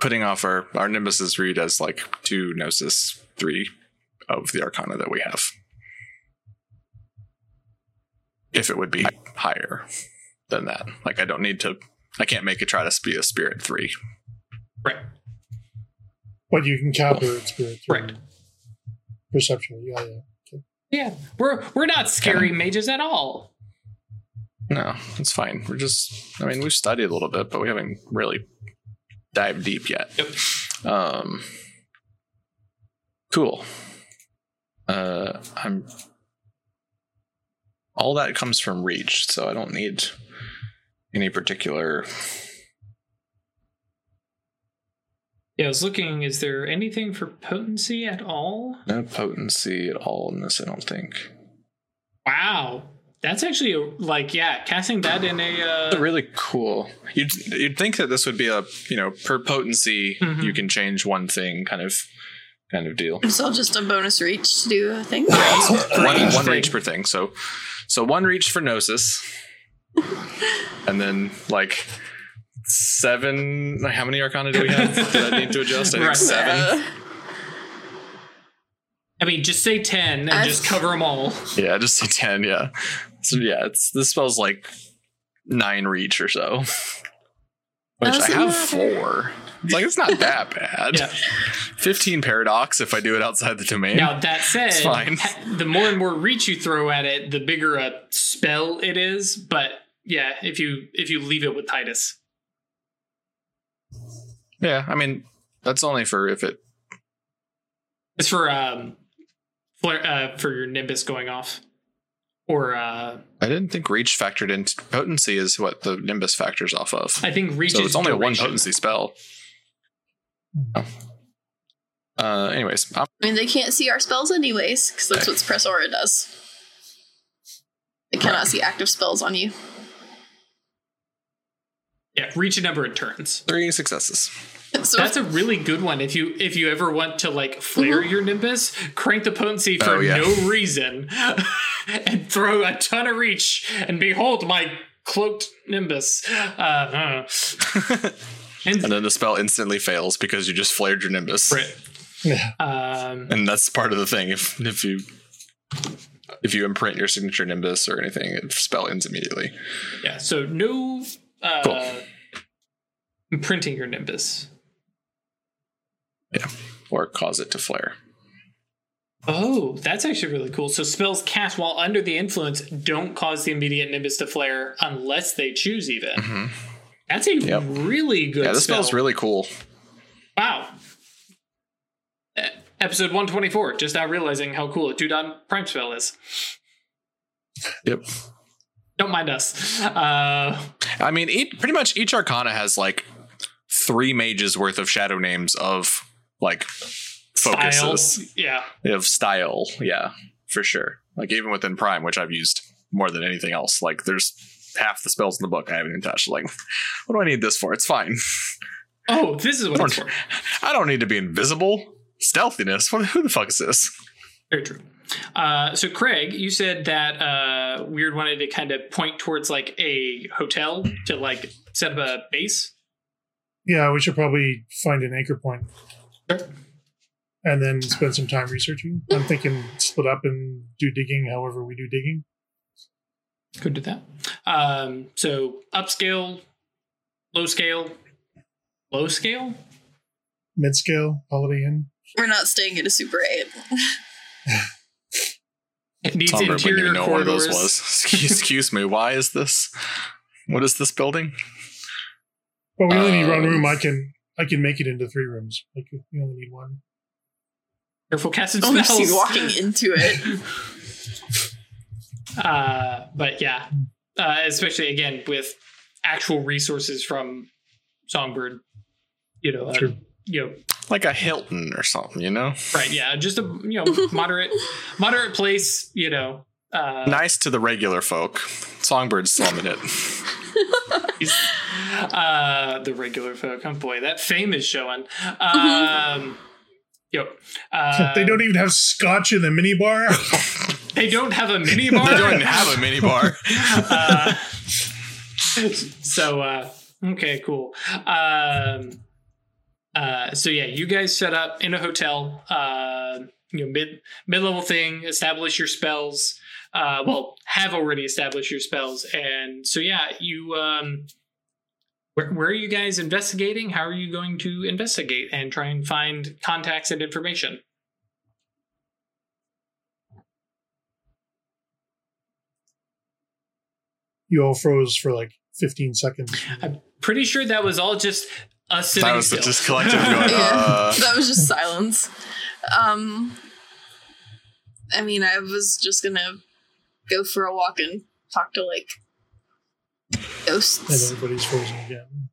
putting off our our nimbuses read as like two gnosis three of the arcana that we have. If it would be higher than that, like I don't need to, I can't make it try to be a spirit three. Right. But you can cap her spirit through Right. perception. Yeah, yeah. Yeah, we're we're not scary mages at all. No, it's fine. We're just, I mean, we've studied a little bit, but we haven't really dived deep yet. Yep. Um, cool. Uh, I'm. All that comes from reach, so I don't need any particular. Yeah, I was looking. Is there anything for potency at all? No potency at all in this, I don't think. Wow, that's actually a, like yeah, casting that in a uh, Really cool. You'd you'd think that this would be a you know per potency Mhm. you can change one thing kind of kind of deal. It's all just a bonus reach to do a thing. one, one reach per thing. So, so one reach for gnosis, and then like seven. like, How many Arcana do we have? Did I need to adjust? I think Right. seven. I mean, just say 10 and I- just cover them all. Yeah, just say ten. Yeah. So yeah, it's this spell's like nine reach or so. Which I Doesn't have matter. four. It's like it's not that bad. Yeah. Fifteen paradox if I do it outside the domain. Now, that said, the more and more reach you throw at it, the bigger a spell it is. But yeah, if you if you leave it with Titus. Yeah, I mean that's only for if it. It's for um flare, uh, for your Nimbus going off. Or uh I didn't think reach factored into potency is what the nimbus factors off of. I think reach So is it's only a one potency spell. Oh. Uh, anyways, I'm, I mean, they can't see our spells anyways, because that's what Press Aura does. They cannot Right. see active spells on you. Yeah, reach a number of turns. three successes. So That's a really good one. If you if you ever want to like flare your Nimbus, crank the potency for Oh, yeah. no reason, and throw a ton of reach, and behold my cloaked Nimbus. Uh, uh. and, And then the spell instantly fails because you just flared your nimbus. Right. Yeah. Um, And that's part of the thing. If if you if you imprint your signature nimbus or anything, it spell ends immediately. yeah. So no uh, Cool. imprinting your Nimbus. Yeah. Or cause it to flare. Oh, that's actually really cool. So spells cast while under the influence don't cause the immediate Nimbus to flare unless they choose even. Mhm. That's a Yep. really good Yeah, this spell. spell's really cool. Wow. Episode 124, just now realizing how cool a two dot prime spell is. Yep. Don't mind us. Uh, I mean, each, pretty much each arcana has like three mages worth of shadow names of like focuses. style. Yeah. of style yeah for sure like even within prime which i've used more than anything else like there's half the spells in the book i haven't even touched like what do i need this for it's fine Oh, this is what it's for. i don't need to be invisible stealthiness what, who the fuck is this Very true. Uh, so, Craig, you said that uh, Weird wanted to kind of point towards like a hotel to like set up a base. Yeah, we should probably find an anchor point Sure. and then spend some time researching. I'm thinking split up and do digging however we do digging. Could do that. Um, so, upscale, low scale, low scale. Mid scale, Holiday Inn. We're not staying at a Super 8. It needs Somber wouldn't interior know what one corridors. those was excuse, excuse me why is this what is this building Well, we only need one Um, room. I can I can make it into three rooms. Like we only need one. Careful casting Only spells. see walking into it. uh, but yeah, uh, especially again with actual resources from Songbird. You know, uh, you know, like a hilton or something you know right? Yeah, just a you know moderate, moderate place. You know, uh, nice to the regular folk songbirds slumming it uh, the regular folk. Oh boy, that fame is showing. Um, yep. Uh, they don't even have scotch in the minibar. They don't have a mini bar. they don't have a mini bar. Uh, so uh okay cool. Um uh so yeah you guys set up in a hotel uh you know mid mid-level thing establish your spells uh well have already established your spells. And so yeah you um where, where are you guys investigating? How are you going to investigate and try and find contacts and information you all froze for like 15 seconds. I'm pretty sure that was all just us sitting that was still. just collective going Yeah. uh, that was just silence. Um, I mean, I was just gonna go for a walk and talk to like ghosts. And everybody's frozen again.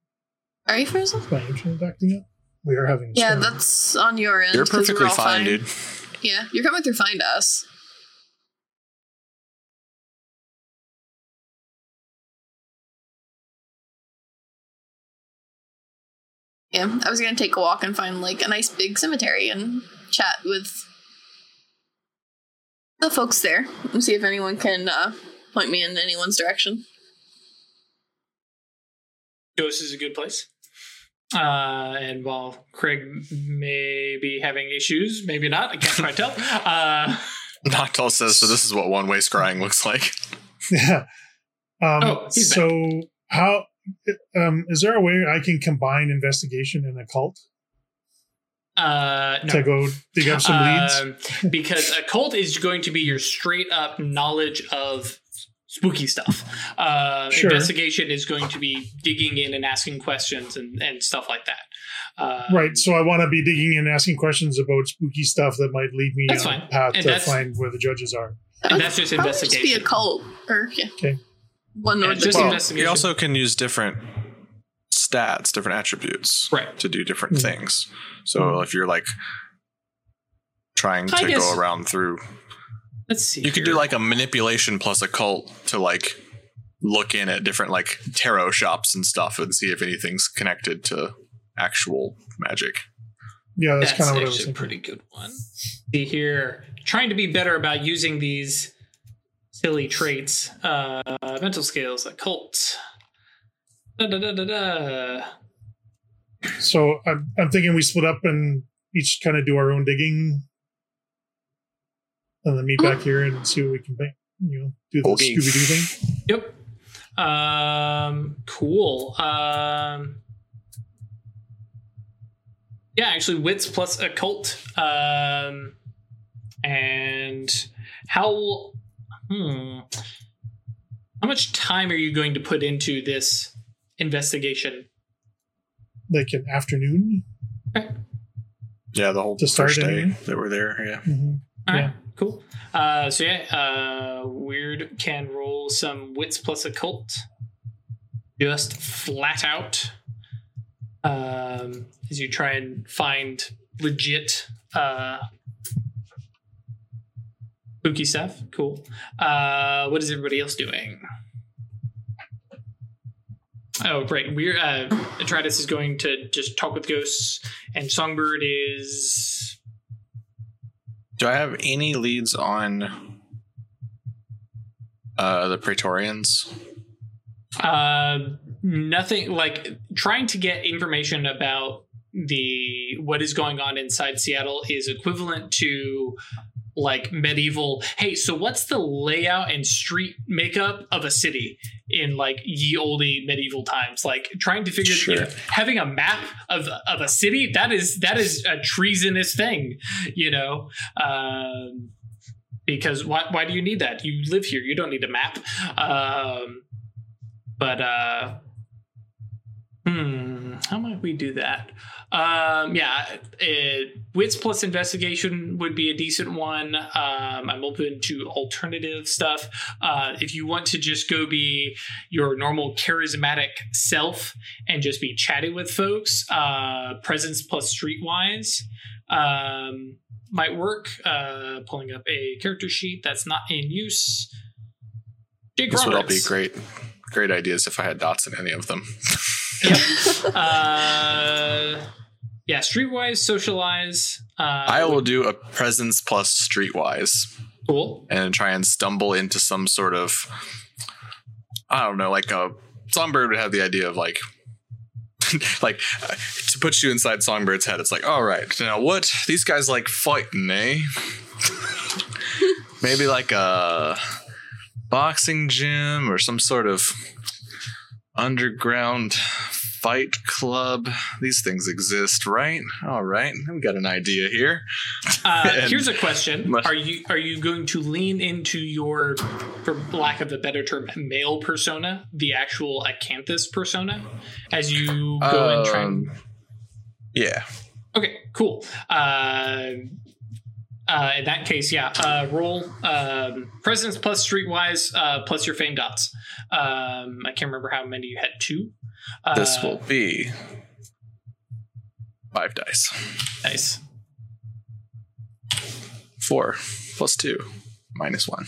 Are you frozen? My internet acting up. We are having a Yeah, storm. that's on your end. you're 'cause we're perfectly all fine dude Yeah, you're coming through fine to us. Yeah, I was gonna take a walk and find like a nice big cemetery and chat with the folks there and see if anyone can uh, point me in anyone's direction. Ghost is a good place. Uh, and while Craig may be having issues, maybe not, I can't quite tell. Uh, Noctul says, so this is what one way scrying looks like. Yeah. Um, Oh, he's so how um, is there a way I can combine investigation and occult uh, no. to go dig up some leads? Um, because occult is going to be your straight up knowledge of spooky stuff. Uh, Sure. Investigation is going to be digging in and asking questions and, and stuff like that. Uh, Right. So I want to be digging in and asking questions about spooky stuff that might lead me on a path And to find where the judges are. And that's just probably Just be investigation. a cult, or yeah, Okay. One or just. Well, investigation. you also can use different stats, different attributes Right. to do different Mhm. things. So Mhm. if you're like trying I to guess- go around through, Let's see. you could do like a manipulation plus occult to like look in at different like tarot shops and stuff and see if anything's connected to actual magic. Yeah, that's, That's kind of what I was actually a pretty good one. See here, trying to be better about using these silly traits. Uh, mental skills, occult. Da, da, da, da, da. So I'm, I'm thinking we split up and each kind of do our own digging, and then meet back here and see what we can make. You know, do the Okay. Scooby Doo thing. Yep. Um, cool. Um, yeah, actually, wits plus occult. Um, and how? Hmm. How much time are you going to put into this investigation? Like an afternoon. Yeah, the whole To first day anyway. that we're there. Yeah. hmm All right, Yeah. cool. Uh, so yeah, uh, weird can roll some wits plus occult, just flat out. Um, as you try and find legit uh, spooky stuff. Cool. Uh, what is everybody else doing? Oh, right. We're uh, is going to just talk with ghosts, and Songbird is Do I have any leads on uh, the Praetorians? Uh, nothing like trying to get information about the what is going on inside Seattle is equivalent to like medieval. Hey, so what's the layout and street makeup of a city in like ye olde medieval times? Like trying to figure, you know, having a map of of a city that is that is a treasonous thing, you know. Um, because why why do you need that? You live here. You don't need a map. Um, but uh hmm how might we do that? Um yeah it, wits plus investigation would be a decent one. Um i'm open to alternative stuff. Uh if you want to just go be your normal charismatic self and just be chatting with folks uh presence plus streetwise um might work. Uh pulling up a character sheet that's not in use. Jake This would all be great, great ideas if I had dots in any of them. Yep. uh, yeah, streetwise, socialize. Uh, I will do a presence plus streetwise Cool. and try and stumble into some sort of, I don't know, like a Songbird would have the idea of like. like uh, to put you inside Songbird's head, it's like, all right, now what these guys like fighting, eh? Maybe like a boxing gym or some sort of underground fight club. These things exist, right? All right, we got an idea here. Uh, here's a question: Are you are you going to lean into your, for lack of a better term, male persona, the actual acanthus persona, as you go and try and Um, Yeah, Okay, cool. Uh, uh, in that case, yeah, uh, roll um, presence plus streetwise uh, plus your fame dots. Um, I can't remember how many you had. Two. Uh, this will be five dice. nice. Four plus two minus one.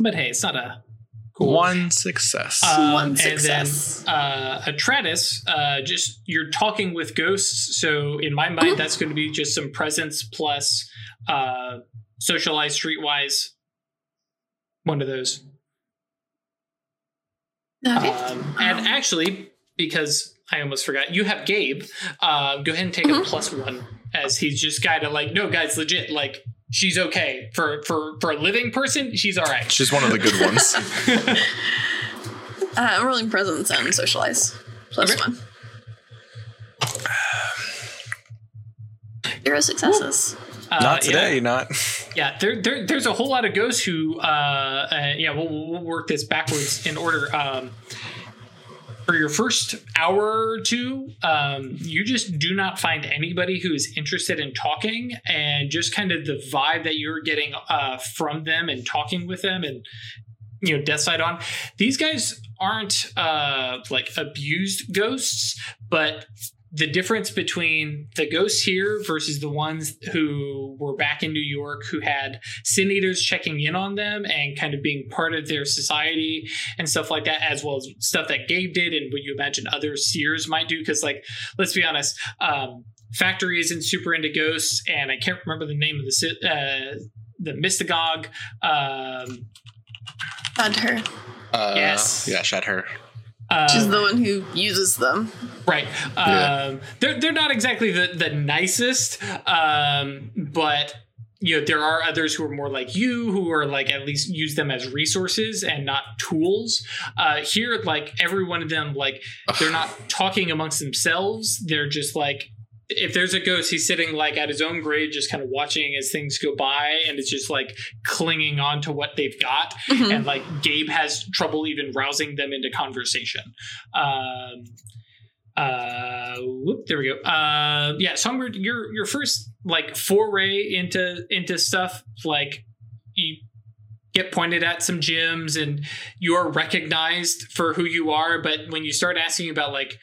But hey, it's not a cool One success. Um, One and success. then uh, Atratus, uh, just you're talking with ghosts. So in my mind, that's going to be just some presence plus uh, socialize streetwise. One of those. Okay. Um, and actually, because I almost forgot, you have Gabe. Uh, go ahead and take a Mhm. plus one, as he's just kind of like, no, guys, legit, like she's okay for for for a living person. She's all right. She's one of the good ones. Uh, I'm rolling presence and socialize. Plus Okay. one. Zero successes. Uh, not yeah. today, not. Yeah, there, there, there's a whole lot of ghosts who, uh, uh, yeah, we'll, we'll work this backwards in order. Um, for your first hour or two, um, you just do not find anybody who is interested in talking, and just kind of the vibe that you're getting uh, from them and talking with them, and you know, Death Sight on. These guys aren't uh, like abused ghosts, but the difference between the ghosts here versus the ones who were back in New York who had sin eaters checking in on them and kind of being part of their society and stuff like that, as well as stuff that Gabe did and what you imagine other seers might do. Because, like, let's be honest, um, Factory isn't super into ghosts, and I can't remember the name of the si- uh, the Mystagogue. Um, Had her. Uh, Yes. Yeah, shut her. She's um, the one who uses them. Right. Yeah. Um, they're they're not exactly the the nicest, um, but you know there are others who are more like you who are like at least use them as resources and not tools. Uh, here, like every one of them, like they're not talking amongst themselves. They're just like. If there's a ghost, he's sitting like at his own grave, just kind of watching as things go by, and it's just like clinging on to what they've got Mhm. and like Gabe has trouble even rousing them into conversation. Um, uh, whoop, there we go. Uh, yeah, Songbird, your your first like foray into into stuff like you get pointed at some gyms and you are recognized for who you are, but when you start asking about like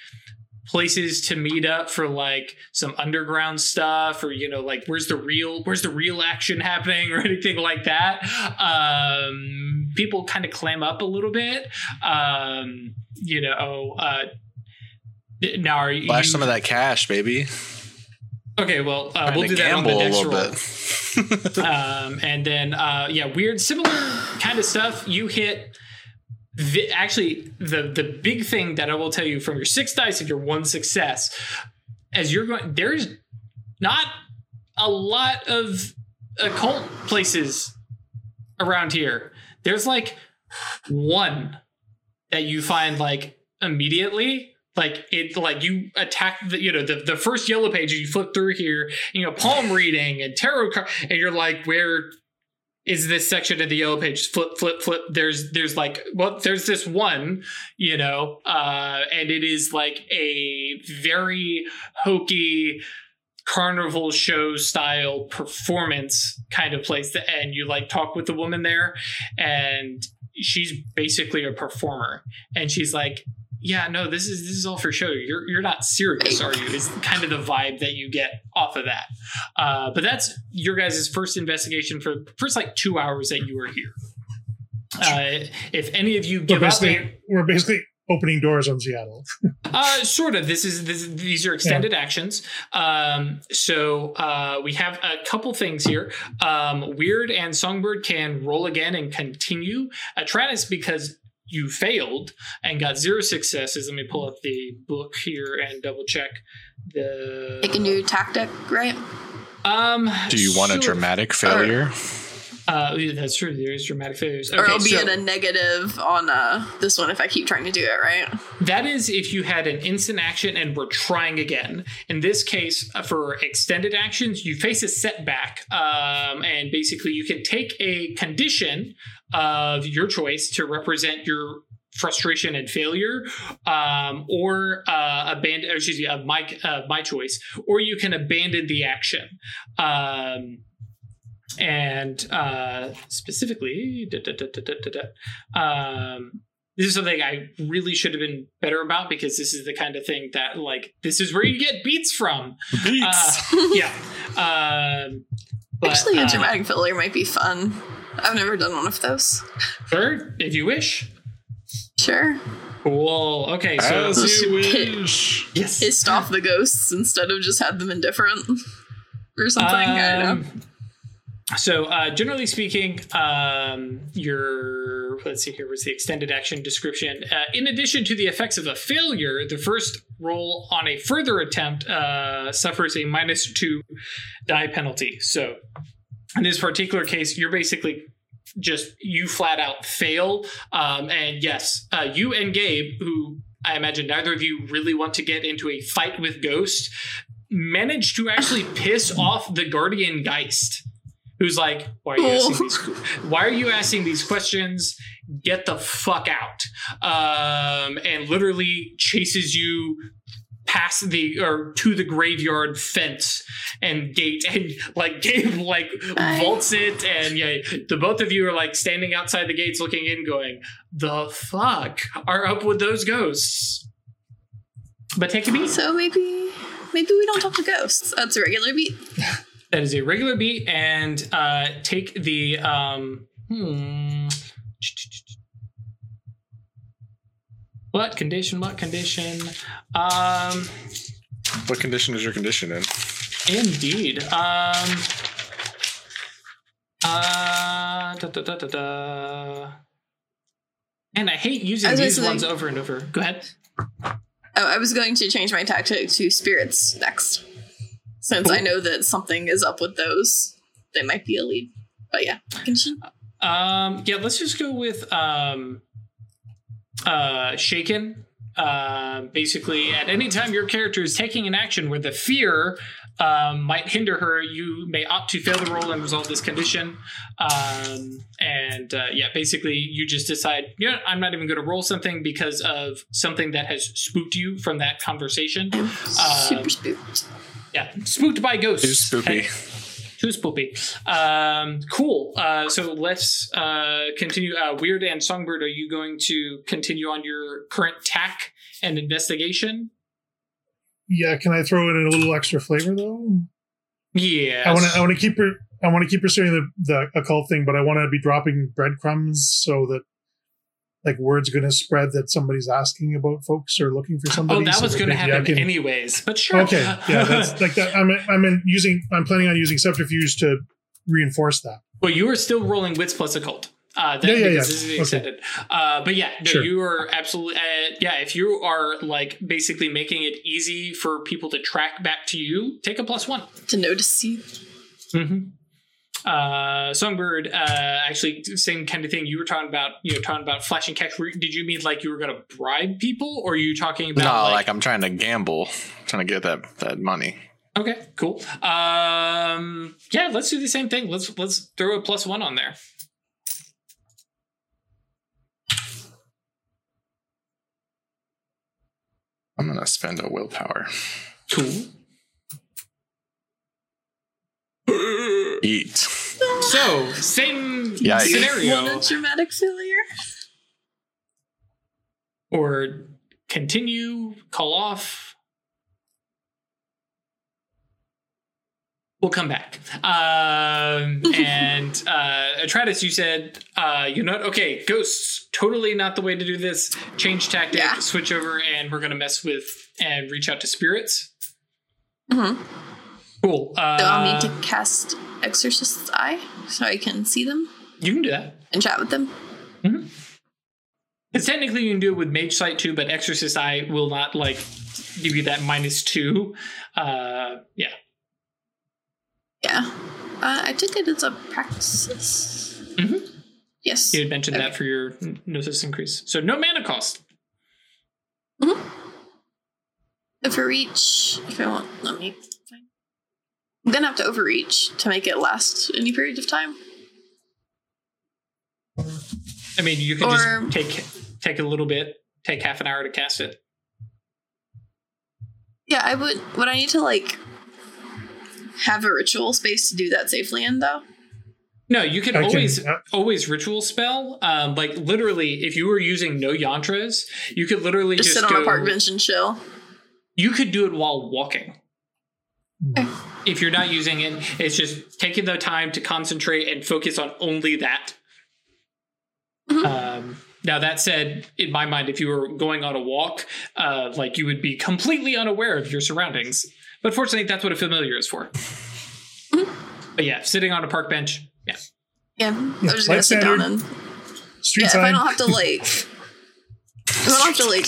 places to meet up for like some underground stuff or you know like where's the real where's the real action happening or anything like that um people kind of clam up a little bit um you know uh now are you Flash some of that cash, baby. okay well uh, we'll do that on the next little roll bit. um, and then uh, yeah, weird, similar kind of stuff. You hit. The, actually, the the big thing that I will tell you from your six dice and your one success, as you're going, there's not a lot of occult places around here. There's like one that you find like immediately like it like you attack the you know the, the first yellow page you flip through here you know palm reading and tarot card and you're like where is this section of the yellow page flip flip flip. There's there's like well there's this one you know uh and it is like a very hokey carnival show style performance kind of place. That, and you like talk with the woman there and she's basically a performer. And she's like yeah no this is this is all for show you're you're not serious are you is kind of the vibe that you get off of that uh, but that's your guys' first investigation for the first like two hours that you were here uh, if any of you We're up basically, we're basically opening doors on Seattle. uh, sort of. This is this, these are extended actions. Um, so uh, we have a couple things here. Um, Weird and Songbird can roll again and continue. Atratus, because you failed and got zero successes. Let me pull up the book here and double check the. Make a new tactic, right? Um, Do you want a dramatic failure? Uh, yeah, that's true. There is dramatic failures. or Okay, I'll be so- at a negative on uh, this one if I keep trying to do it, right? That is if you had an instant action and were trying again. In this case, uh, for extended actions, you face a setback, um, and basically you can take a condition of your choice to represent your frustration and failure, um, or uh, abandon. Or excuse me, uh, my uh, my choice, or you can abandon the action. Um, and uh, specifically, da, da, da, da, da, da, da, um, this is something I really should have been better about because this is the kind of thing that like this is where you get beats from. Uh, yeah. Um, but, Actually, a uh, dramatic failure might be fun. I've never done one of those. Sure, if you wish. Sure. Cool. Okay, so As you Pit- wish. yes. Pissed off the ghosts instead of just had them indifferent or something. I don't know. Um, So, uh, generally speaking, um, your let's see here was the extended action description. Uh, in addition to the effects of a failure, the first roll on a further attempt uh, suffers a minus two die penalty. So, in this particular case, you're basically just you flat out fail. Um, and yes, uh, you and Gabe, who I imagine neither of you really want to get into a fight with Ghost, managed to actually piss off the Guardian Geist who's like, "Why are you asking these? Why are you asking these questions? Get the fuck out!" Um, and literally chases you past the or to the graveyard fence and gate, and like Gabe like Hi. vaults it, and yeah, the both of you are like standing outside the gates, looking in, going, "The fuck are up with those ghosts?" But take a beat. So maybe maybe we don't talk to ghosts. That's a regular beat. That is a regular beat, and uh, take the um. Hmm. What condition? What condition? Um. What condition is your condition in? Indeed. Um. Uh. Da, da, da, da, da. And I hate using I these gonna ones over and over. Go ahead. Oh, I was going to change my tactic to spirits next. Since I know that something is up with those. They might be a lead. But yeah. Continue. Um, yeah, let's just go with um, uh, shaken. Uh, basically, at any time your character is taking an action where the fear um, might hinder her, you may opt to fail the roll and resolve this condition. Um, and uh, yeah, basically, you just decide, yeah, I'm not even going to roll something because of something that has spooked you from that conversation. I'm Uh, super spooked. Yeah, spooked by ghosts. Too spoopy. Too Poopy? Um, cool. Uh, so let's uh, continue. Uh, Weird and Songbird, are you going to continue on your current tack and investigation? Yeah, can I throw in a little extra flavor though? Yeah. I want to. I want to keep. I want to keep pursuing the the occult thing, but I want to be dropping breadcrumbs so that like word's going to spread that somebody's asking about folks or looking for somebody. Oh, that so was going to happen can- anyways, but sure. Okay, yeah, that's like that. I'm I'm in using. I'm planning on using subterfuge to reinforce that. well, you are still rolling wits plus occult. Uh, that, Yeah, yeah, yeah. This is Okay. extended. Uh, but yeah, no, Sure. you are absolutely. Uh, yeah, if you are like basically making it easy for people to track back to you, take a plus one. To notice you. Mm-hmm. Uh, Songbird, uh, actually, same kind of thing. You were talking about, you know, talking about flashing cash. Did you mean like you were going to bribe people, or are you talking No, about like, like? I'm trying to gamble, trying to get that that money. okay, cool. Um, yeah, let's do the same thing. Let's let's throw a plus one on there. I'm gonna spend a willpower. Cool. Eat. So same Yikes. scenario, Want a dramatic failure? or continue, call off. We'll come back. Um, and uh, Atratus, you said uh, you're not okay. Ghosts, totally not the way to do this. Change tactic, Yeah. switch over, and we're gonna mess with and reach out to spirits. Mm-hmm. Cool. Uh, So I'll need to cast Exorcist's Eye so I can see them You can do that. and chat with them. Because technically you can do it with Mage Sight too, but Exorcist Eye will not like give you that minus two. Uh, yeah. Yeah. Uh, I took it as a practice. Mhm. Yes. You had mentioned that for your gnosis increase. So no mana cost. Mm-hmm. If I reach, If I want, let me. Find. I'm gonna have to overreach to make it last any period of time. I mean, you can Or- just take take a little bit, take half an hour to cast it. Yeah, I would. Would I need to like have a ritual space to do that safely in though? No, you can I can- always uh, always ritual spell. Um, like literally, if you were using no yantras, you could literally Just, just, sit on go, a park bench and chill. You could do it while walking. Okay. If you're not using it, it's just taking the time to concentrate and focus on only that. Mhm. Um, now that said, in my mind, if you were going on a walk, uh, like you would be completely unaware of your surroundings. But fortunately, that's what a familiar is for. But yeah, sitting on a park bench. Yeah. Yeah, I'm just gonna sit down and Street yeah. If I don't have to like, if I don't have to like,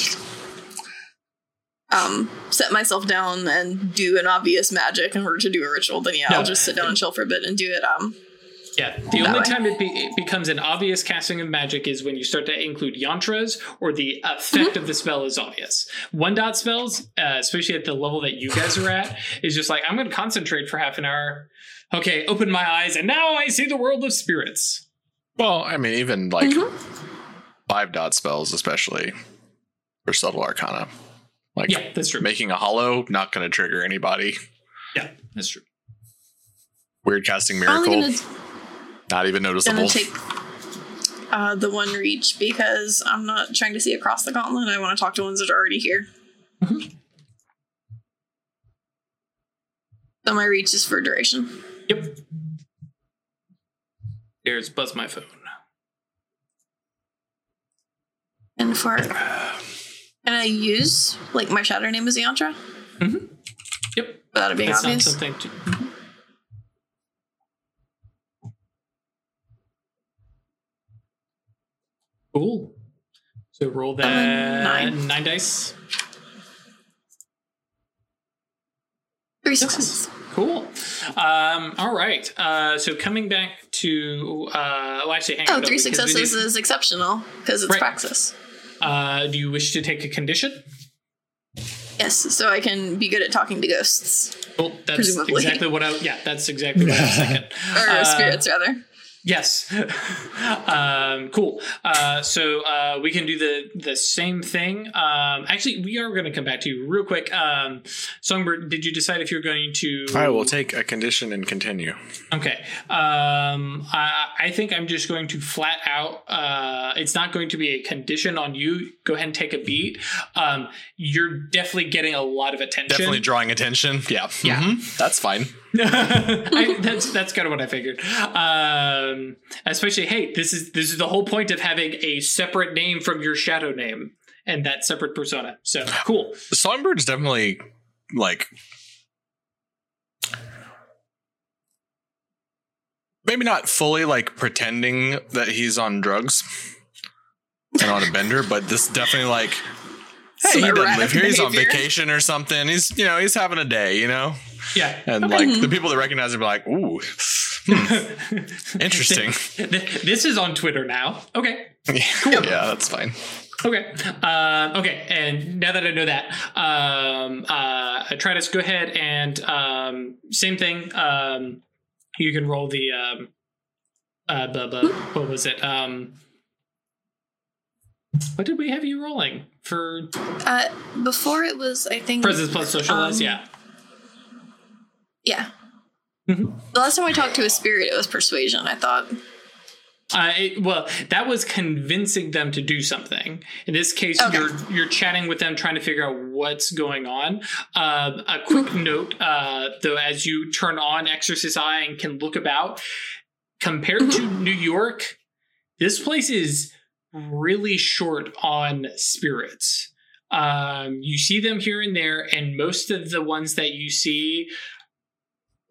um, set myself down and do an obvious magic in order to do a ritual, then yeah, No. I'll just sit down and chill for a bit and do it. Um, Yeah, the only way. time it, be, it becomes an obvious casting of magic is when you start to include yantras or the effect Mm-hmm. of the spell is obvious. One dot spells, uh, especially at the level that you guys are at, is just like I'm going to concentrate for half an hour. Okay, open my eyes, and now I see the world of spirits. Well, I mean, even like Mhm. five dot spells, especially for subtle arcana. Like Yeah, that's true. making a hollow, not going to trigger anybody. Yeah, that's true. Weird casting I'm miracle, only gonna not even noticeable. gonna take uh, the one reach because I'm not trying to see across the gauntlet. I want to talk to ones that are already here. Mhm. So my reach is for duration. Yep. There's buzz my phone. And for can I use like my shadow name as yantra Yep, without it being that's obvious? something. To, Mhm. Cool. So roll that nine. nine dice. Three successes. Cool. Um, all right. Uh, so coming back to uh, well, actually, hang Oh, on, three successes is exceptional because it's Right. praxis. Uh, do you wish to take a condition? Yes, so I can be good at talking to ghosts Well, that's Presumably. exactly what I. Yeah, that's exactly what I was thinking. or Uh, spirits rather. Yes. um, cool. Uh, so uh, we can do the the same thing. Um, actually, we are going to come back to you real quick. Um, Songbird, did you decide if you're going to? I will take a condition and continue. Okay. Um, I, I think I'm just going to flat out. Uh, it's not going to be a condition on you. Go ahead and take a beat. Um, you're definitely getting a lot of attention. Definitely drawing attention. Yeah. Yeah. Mhm. That's fine. I, that's that's kind of what I figured. Um, especially, hey, this is this is the whole point of having a separate name from your shadow name and that separate persona. So cool. Songbird's definitely like maybe not fully like pretending that he's on drugs and on a bender, but this definitely like hey, Some he doesn't live here. He's on vacation or something. He's you know he's having a day, you know, Yeah. and like the people that recognize him are like, ooh, hmm, interesting. this is on Twitter now. Okay. yeah, that's fine. Okay. Uh, okay. And now that I know that, um, uh, Atritus, go ahead and um, same thing. Um, you can roll the um, uh, the, the what was it? Um, what did we have you rolling for Uh, before it was, I think. presence plus socialize? Um, yeah. Yeah. Mhm. The last time I talked to a spirit, it was persuasion. I thought. Uh, it, well, that was convincing them to do something. In this case, Okay. you're you're chatting with them, trying to figure out what's going on. Um, a quick note, uh, though, as you turn on Exorcist Eye and can look about, compared to New York, this place is really short on spirits. Um, you see them here and there, and most of the ones that you see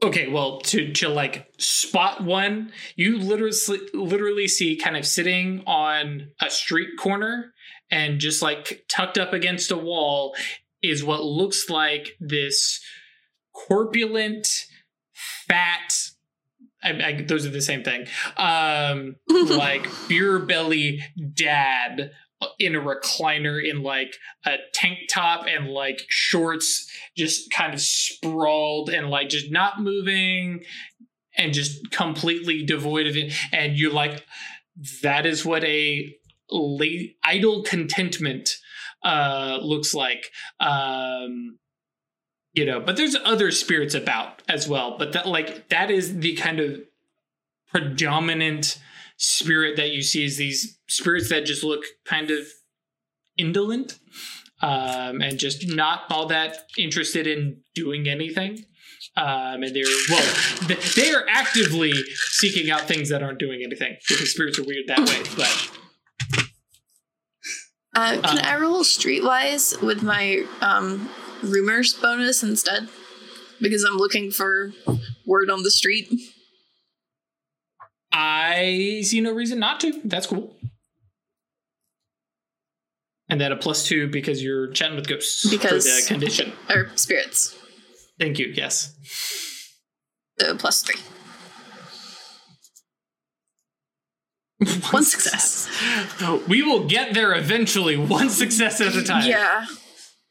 okay well to to like spot one you literally literally see kind of sitting on a street corner and just like tucked up against a wall is what looks like this corpulent fat I, I, those are the same thing. Um like beer belly dad in a recliner in like a tank top and like shorts just kind of sprawled and like just not moving and just completely devoid of it. And you're like that is what a late idle contentment uh looks like. Um you know but there's other spirits about as well but that like that is the kind of predominant spirit that you see is these spirits that just look kind of indolent um, and just not all that interested in doing anything. Um, and they're well, they are actively seeking out things that aren't doing anything because spirits are weird that way. But Uh, can Uh. I roll streetwise with my um, rumors bonus instead? Because I'm looking for word on the street. I see no reason not to. That's cool. And then a plus two because you're chatting with ghosts Because- for the condition. Or spirits. Thank you. Yes. So plus three. One success. We will get there eventually, one success at a time. Yeah.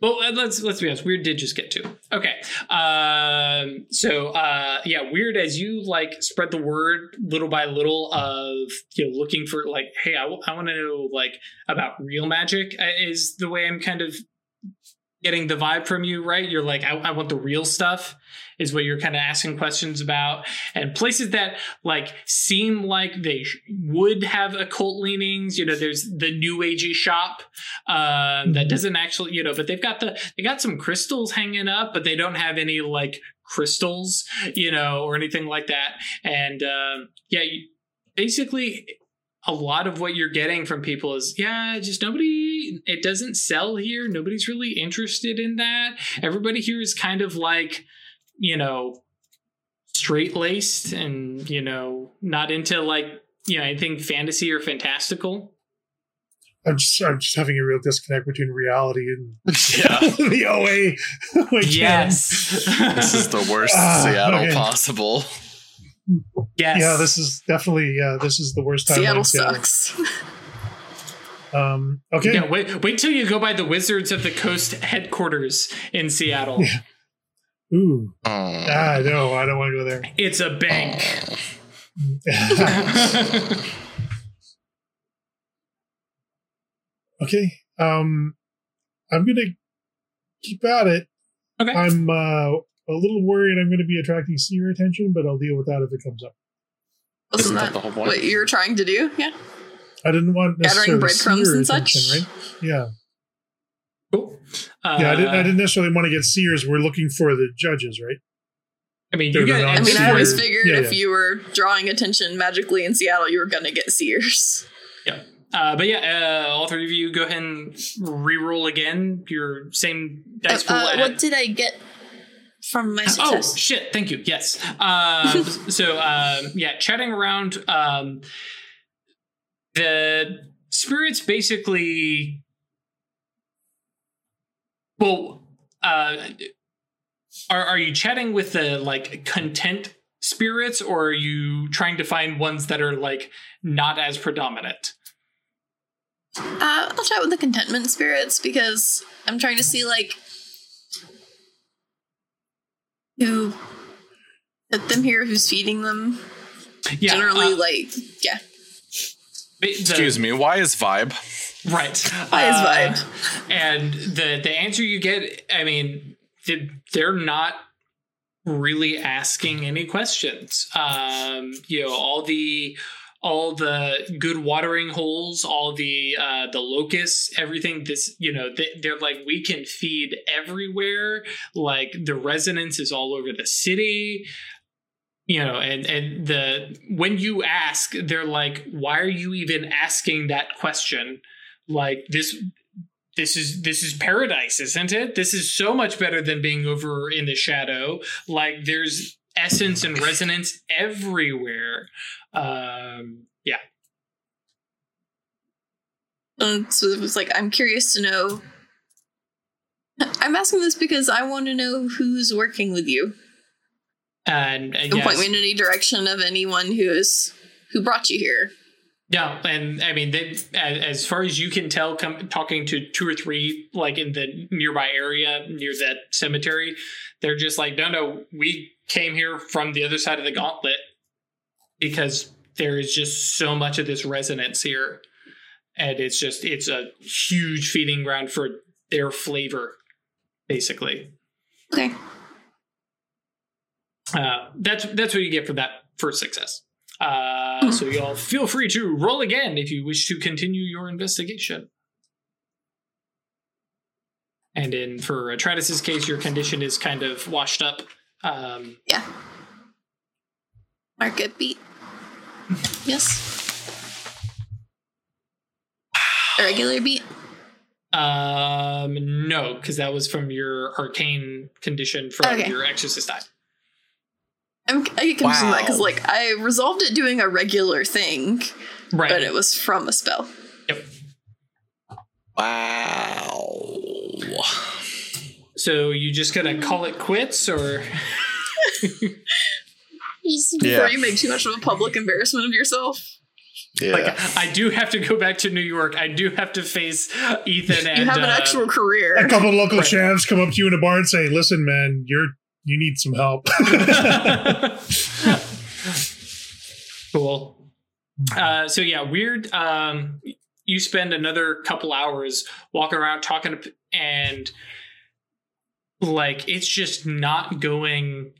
Well, uh, let's let's be honest. Weird did just get two. Okay. Um. So, uh, yeah, weird as you like spread the word little by little of you know looking for like, hey, I, w- I want to know like about real magic uh, is the way I'm kind of getting the vibe from you, right? You're like, I, I want the real stuff is what you're kind of asking questions about, and places that like seem like they sh- would have occult leanings. You know, there's the new agey shop um, that Mhm. doesn't actually, you know, but they've got the they got some crystals hanging up, but they don't have any like crystals, you know, or anything like that. And um, yeah, you, basically. A lot of what you're getting from people is, yeah, just nobody, it doesn't sell here. Nobody's really interested in that. Everybody here is kind of like, you know, straight laced and, you know, not into like, you know, anything fantasy or fantastical. I'm just I'm just having a real disconnect between reality and Yeah. the OA. like, Yes. This is the worst Ah, Seattle okay. possible. yes. Yeah, this is definitely yeah, this is the worst time. Seattle in Seattle. sucks. Um, okay. Yeah, wait, wait till you go by the Wizards of the Coast headquarters in Seattle. Yeah. Ooh. Oh. Ah, no, I don't want to go there. It's a bank. okay. Um, I'm gonna keep at it. okay. I'm uh, a little worried I'm going to be attracting seer attention, but I'll deal with that if it comes up. Wasn't Isn't that that the whole point? what you were trying to do? Yeah. I didn't want Gathering necessarily breadcrumbs and such? right? Yeah, cool. Uh, yeah. I didn't. I didn't necessarily want to get seers. We're looking for the judges, right? I mean, They're you the get. I mean, I always figured Yeah, if yeah. you were drawing attention magically in Seattle, you were gonna get seers. Uh, but yeah, uh, all three of you go ahead and re-roll again. Your same dice pool. Uh, at- what did I get from my success? Oh shit! Thank you. Yes. Um, so um, yeah, chatting around. Um, the spirits basically. Well, uh, are are you chatting with the like content spirits, or are you trying to find ones that are like not as predominant? Uh, I'll chat with the contentment spirits because I'm trying to see like who put them here, who's feeding them. Yeah. Generally, uh, like yeah, the- Excuse me. Why is vibe? Right. Uh. And the the answer you get, I mean, th- they're not really asking any questions. Um, you know, all the all the good watering holes, all the uh, the locusts, everything. This, you know, they, they're like we can feed everywhere. Like the resonance is all over the city. You know, and and the when you ask, they're like, "Why are you even asking that question?" Like this this is this is paradise isn't it this is so much better than being over in the shadow like there's essence and resonance everywhere um yeah And so it was like I'm curious to know. I'm asking this because I want to know who's working with you. and, and Don't yes, point me in any direction of anyone who is who brought you here. No and i mean they as, far as you can tell talking to two or three like in the nearby area near that cemetery they're just like no no we came here from the other side of the gauntlet because there is just so much of this resonance here. And it's just it's a huge feeding ground for their flavor basically. Okay. uh, that's that's what you get for that first success uh, so y'all feel free to roll again if you wish to continue your investigation and in for Atratus's case your condition is kind of washed up um, Yeah. Market beat. Yes. A regular beat. um no because that was from your arcane condition from Okay. your exorcist eye I'm, I get confused that because like I resolved it doing a regular thing, Right. but it was from a spell. Yep. Wow. So you just gonna call it quits, or Just Yeah. before you make too much of a public embarrassment of yourself. Yeah. like I do have to go back to New York. I do have to face Ethan and you have an uh, actual career. A couple of local Right. chavs come up to you in a bar and say, "Listen, man, you're you need some help." cool. Uh, so yeah, weird. Um, you spend another couple hours walking around talking to, and like it's just not going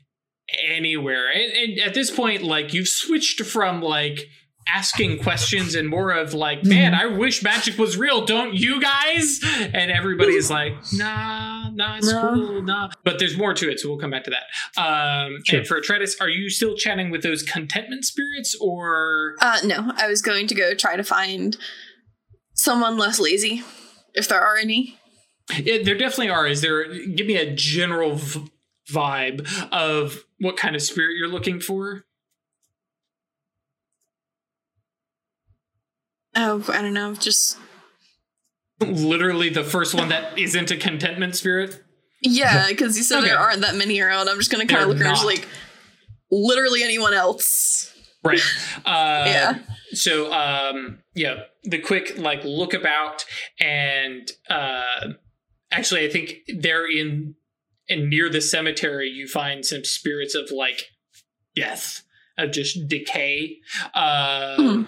anywhere. And, and at this point, like you've switched from like asking questions and more of like, man, I wish magic was real, don't you guys? And everybody is like, nah, nah, it's No. cool, nah. But there's more to it, so we'll come back to that. Um, Sure. And for Atreides, are you still chatting with those contentment spirits, or Uh, no, I was going to go try to find someone less lazy, if there are any. Yeah, there definitely are. Is there? Give me a general v- vibe of what kind of spirit you're looking for. Oh, I don't know, just Literally, the first one that isn't a contentment spirit. yeah, because you said Okay. there aren't that many around. I'm just gonna kind of look around, just like literally anyone else. Right. Uh, Yeah. So, um, yeah, the quick like look about, and uh, actually, I think they're in and near the cemetery. You find some spirits of like death, of just decay, um,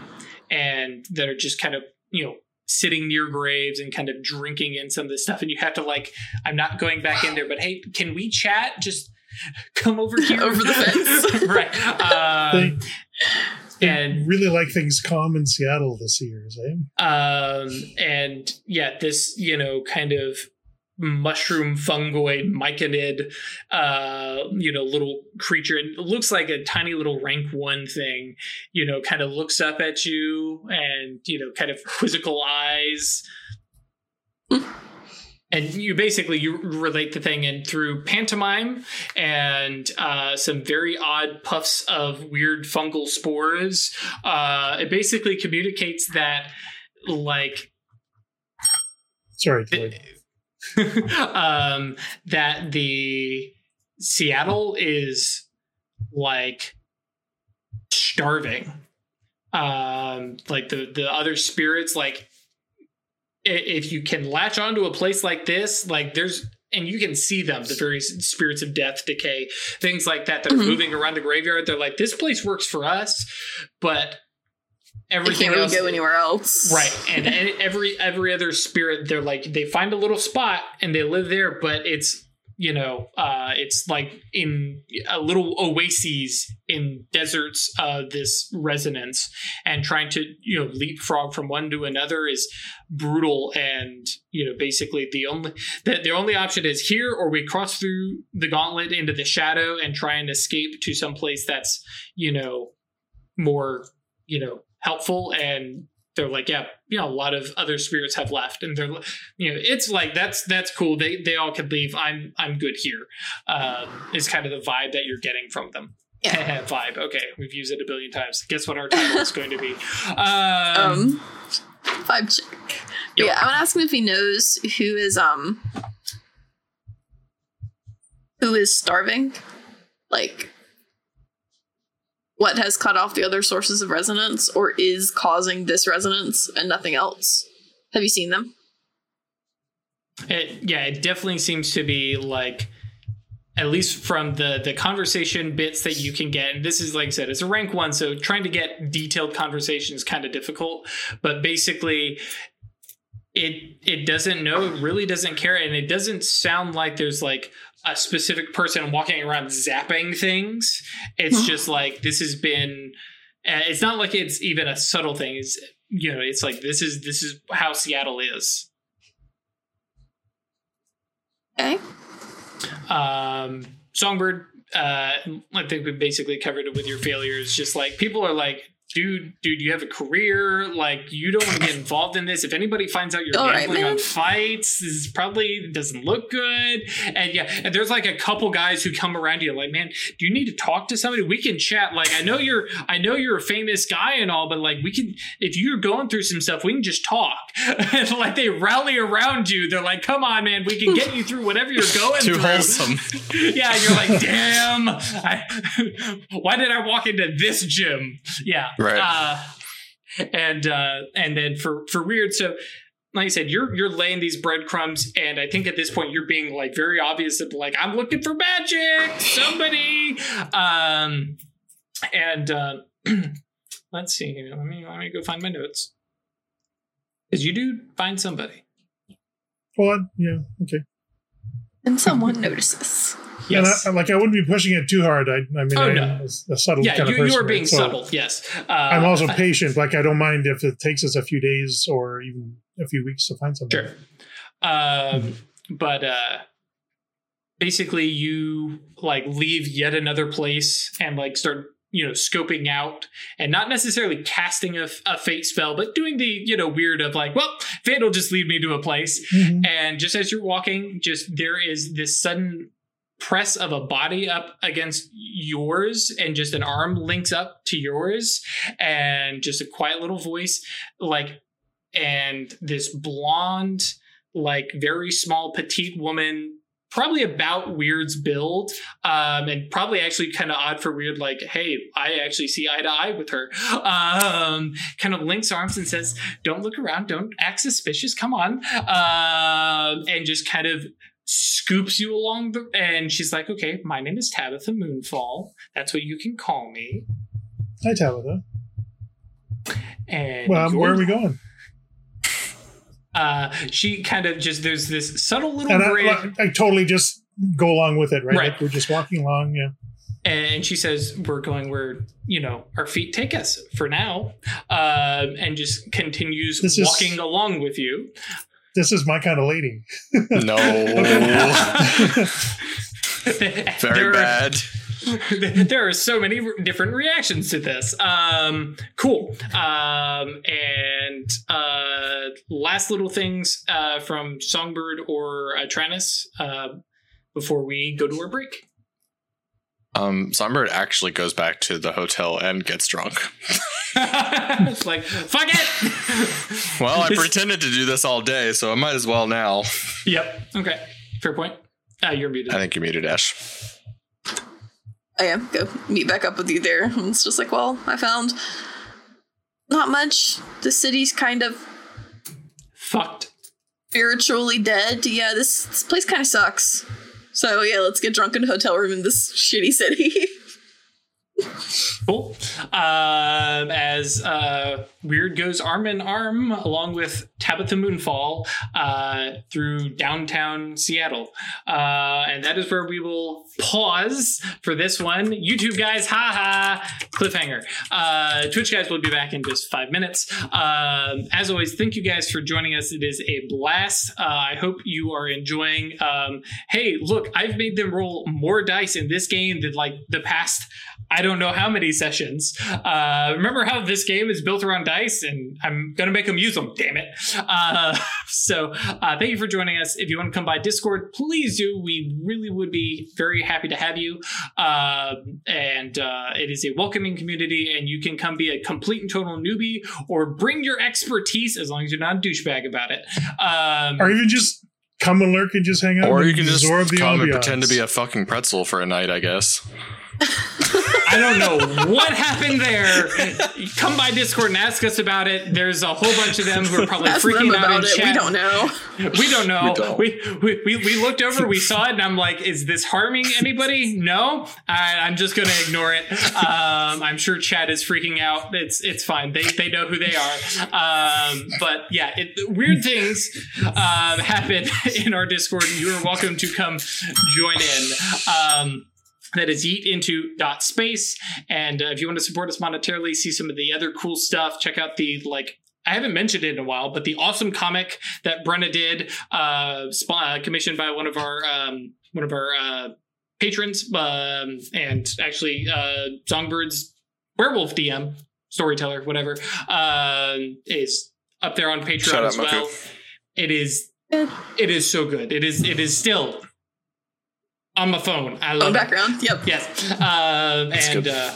and that are just kind of you know sitting near graves and kind of drinking in some of this stuff. And you have to like, I'm not going back in there, but hey, can we chat? Just come over here Over the fence. right? Um, They and really like things calm in Seattle this year, eh? um and yeah this you know kind of mushroom fungoid myconid uh you know little creature. It looks like a tiny little rank one thing you know kind of looks up at you and you know kind of quizzical eyes. And you basically you relate the thing in through pantomime and uh, some very odd puffs of weird fungal spores. Uh, it basically communicates that like Sorry, Floyd. um, that the Seattle is like starving. Um, like the the other spirits, like if you can latch onto a place like this, like there's and you can see them, the various spirits of death, decay, things like that that are Mhm. moving around the graveyard. They're like, this place works for us, but everything can't really else go anywhere else. right and, and every every other spirit they're like they find a little spot and they live there but it's you know uh it's like in a little oases in deserts uh this resonance and trying to you know leapfrog from one to another is brutal and you know basically the only the, the only option is here or we cross through the gauntlet into the shadow and try and escape to some place that's you know more you know helpful and they're like yeah you know a lot of other spirits have left and they're you know it's like that's that's cool they they all can leave i'm i'm good here um is kind of the vibe that you're getting from them Yeah. vibe okay we've used it a billion times guess what our title is going to be um, Um, vibe check. Yep. Yeah, I'm gonna ask him if he knows who is um who is starving. Like what has cut off the other sources of resonance or is causing this resonance and nothing else. Have you seen them? It, yeah, it definitely seems to be like at least from the the conversation bits that you can get and this is like i said it's a rank one so trying to get detailed conversation is kind of difficult but basically it it doesn't know it really doesn't care and it doesn't sound like there's like a specific person walking around zapping things. It's just like this has been uh, it's not like it's even a subtle thing. It's you know it's like this is this is how seattle is. Okay. um songbird uh i think we basically covered it with your failures. Just like people are like dude, dude, you have a career. Like, you don't want to get involved in this. If anybody finds out you're All right, gambling man. on fights, this is probably doesn't look good. And yeah, and there's like a couple guys who come around you like, man, do you need to talk to somebody? We can chat. Like, I know you're, I know you're a famous guy and all, but like, we can, if you're going through some stuff, we can just talk. and like, they rally around you. They're like, come on, man, we can get you through whatever you're going through. Too through wholesome. yeah, you're like, damn. I, why did I walk into this gym? Yeah, Right. Uh, and uh, and then for for weird, so like I said, you're you're laying these breadcrumbs, and I think at this point you're being like very obvious of like I'm looking for magic, somebody. Um, and uh, let's see here. Let me let me go find my notes. Because you do find somebody. Well, yeah, okay. And someone notices. Yes. And I, like I wouldn't be pushing it too hard. I, I mean, Oh, I'm no. a, subtle yeah, kind you, of person. you are being So subtle. Yes. Uh, I'm also patient. Like I don't mind if it takes us a few days or even a few weeks to find something. Sure. Um, but uh, basically, you like leave yet another place and like start you know scoping out and not necessarily casting a, a fate spell, but doing the you know weird of like, well, fate will just lead me to a place. Mhm. And just as you're walking, just there is this sudden press of a body up against yours and just an arm links up to yours and just a quiet little voice like and this blonde like very small petite woman probably about weird's build um and probably actually kind of odd for weird like hey i actually see eye to eye with her um kind of links arms and says don't look around don't act suspicious come on um and just kind of scoops you along the and she's like okay my name is tabitha moonfall that's what you can call me Hi, Tabitha. and Well, where are we going? uh she kind of just there's this subtle little And I, I totally just go along with it, right? Right. Like we're just walking along. Yeah. and she says we're going where you know our feet take us for now um and just continues This is- walking along with you This is my kind of lady. No. There Very are- bad. there are so many r- different reactions to this. Um, cool. Um, and uh, last little things uh, from Songbird or uh, Tranus uh, before we go to our break. Um, Songbird actually goes back to the hotel and gets drunk. it's like fuck it. Well, I pretended to do this all day, so I might as well now. Yep. Okay. Fair point. Uh, you're muted. I think you're muted, Ash. I am. Go meet back up with you there. And it's just like, well, I found not much. The city's kind of Fucked. spiritually dead. Yeah, this, this place kind of sucks. So yeah, let's get drunk in a hotel room in this shitty city. Cool. Um, as uh, Weird goes arm in arm along with Tabitha Moonfall uh, through downtown Seattle. Uh, and that is where we will pause for this one. YouTube guys, haha, cliffhanger. Uh, Twitch guys will be back in just five minutes. Um, as always, thank you guys for joining us. It is a blast. Uh, I hope you are enjoying. Um, hey, look, I've made them roll more dice in this game than like the past I don't know how many sessions. Uh, remember how this game is built around dice, and I'm gonna make them use them. Damn it! Uh, so uh, thank you for joining us. If you want to come by Discord, please do. We really would be very happy to have you. Um and uh, it is a welcoming community, and you can come be a complete and total newbie, or bring your expertise as long as you're not a douchebag about it. Um, Or even just come and lurk and just hang out. Or you can just absorb the come and pretend to be a fucking pretzel for a night, I guess. I don't know what happened there. Come by Discord and ask us about it. There's a whole bunch of them who are probably Ask freaking out in it. chat. We don't know. We don't know. We don't. We, we, we, we looked over, we saw it, and I'm like, is this harming anybody? No. I, I'm just going to ignore it. Um, I'm sure chat is freaking out. It's it's fine. They, they know who they are. Um, but yeah, it, weird things um, happen in our Discord. You are welcome to come join in. That is yeet into dot space and uh, if you want to support us monetarily see some of the other cool stuff check out the like I haven't mentioned it in a while, but the awesome comic that Brenna did, uh, uh commissioned by one of our um, one of our uh, patrons, um, and actually uh, Songbird's werewolf DM storyteller, whatever, um, is up there on Patreon Shout out, as well. It is it is so good. It is it is still on my phone. I Oh, love it. background. Yep. Yes. Um, That's and good. uh,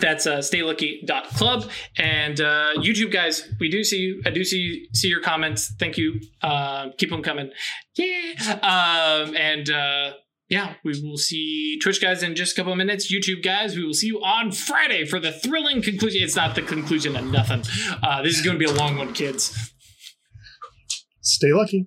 that's uh, staylucky.club. And uh, YouTube guys, we do see you. I do see see your comments. Thank you. Uh, keep them coming. Yeah. Um, and uh, yeah, we will see Twitch guys in just a couple of minutes. YouTube guys, we will see you on Friday for the thrilling conclusion. It's not the conclusion of nothing. Uh, this is going to be a long one, kids. Stay lucky.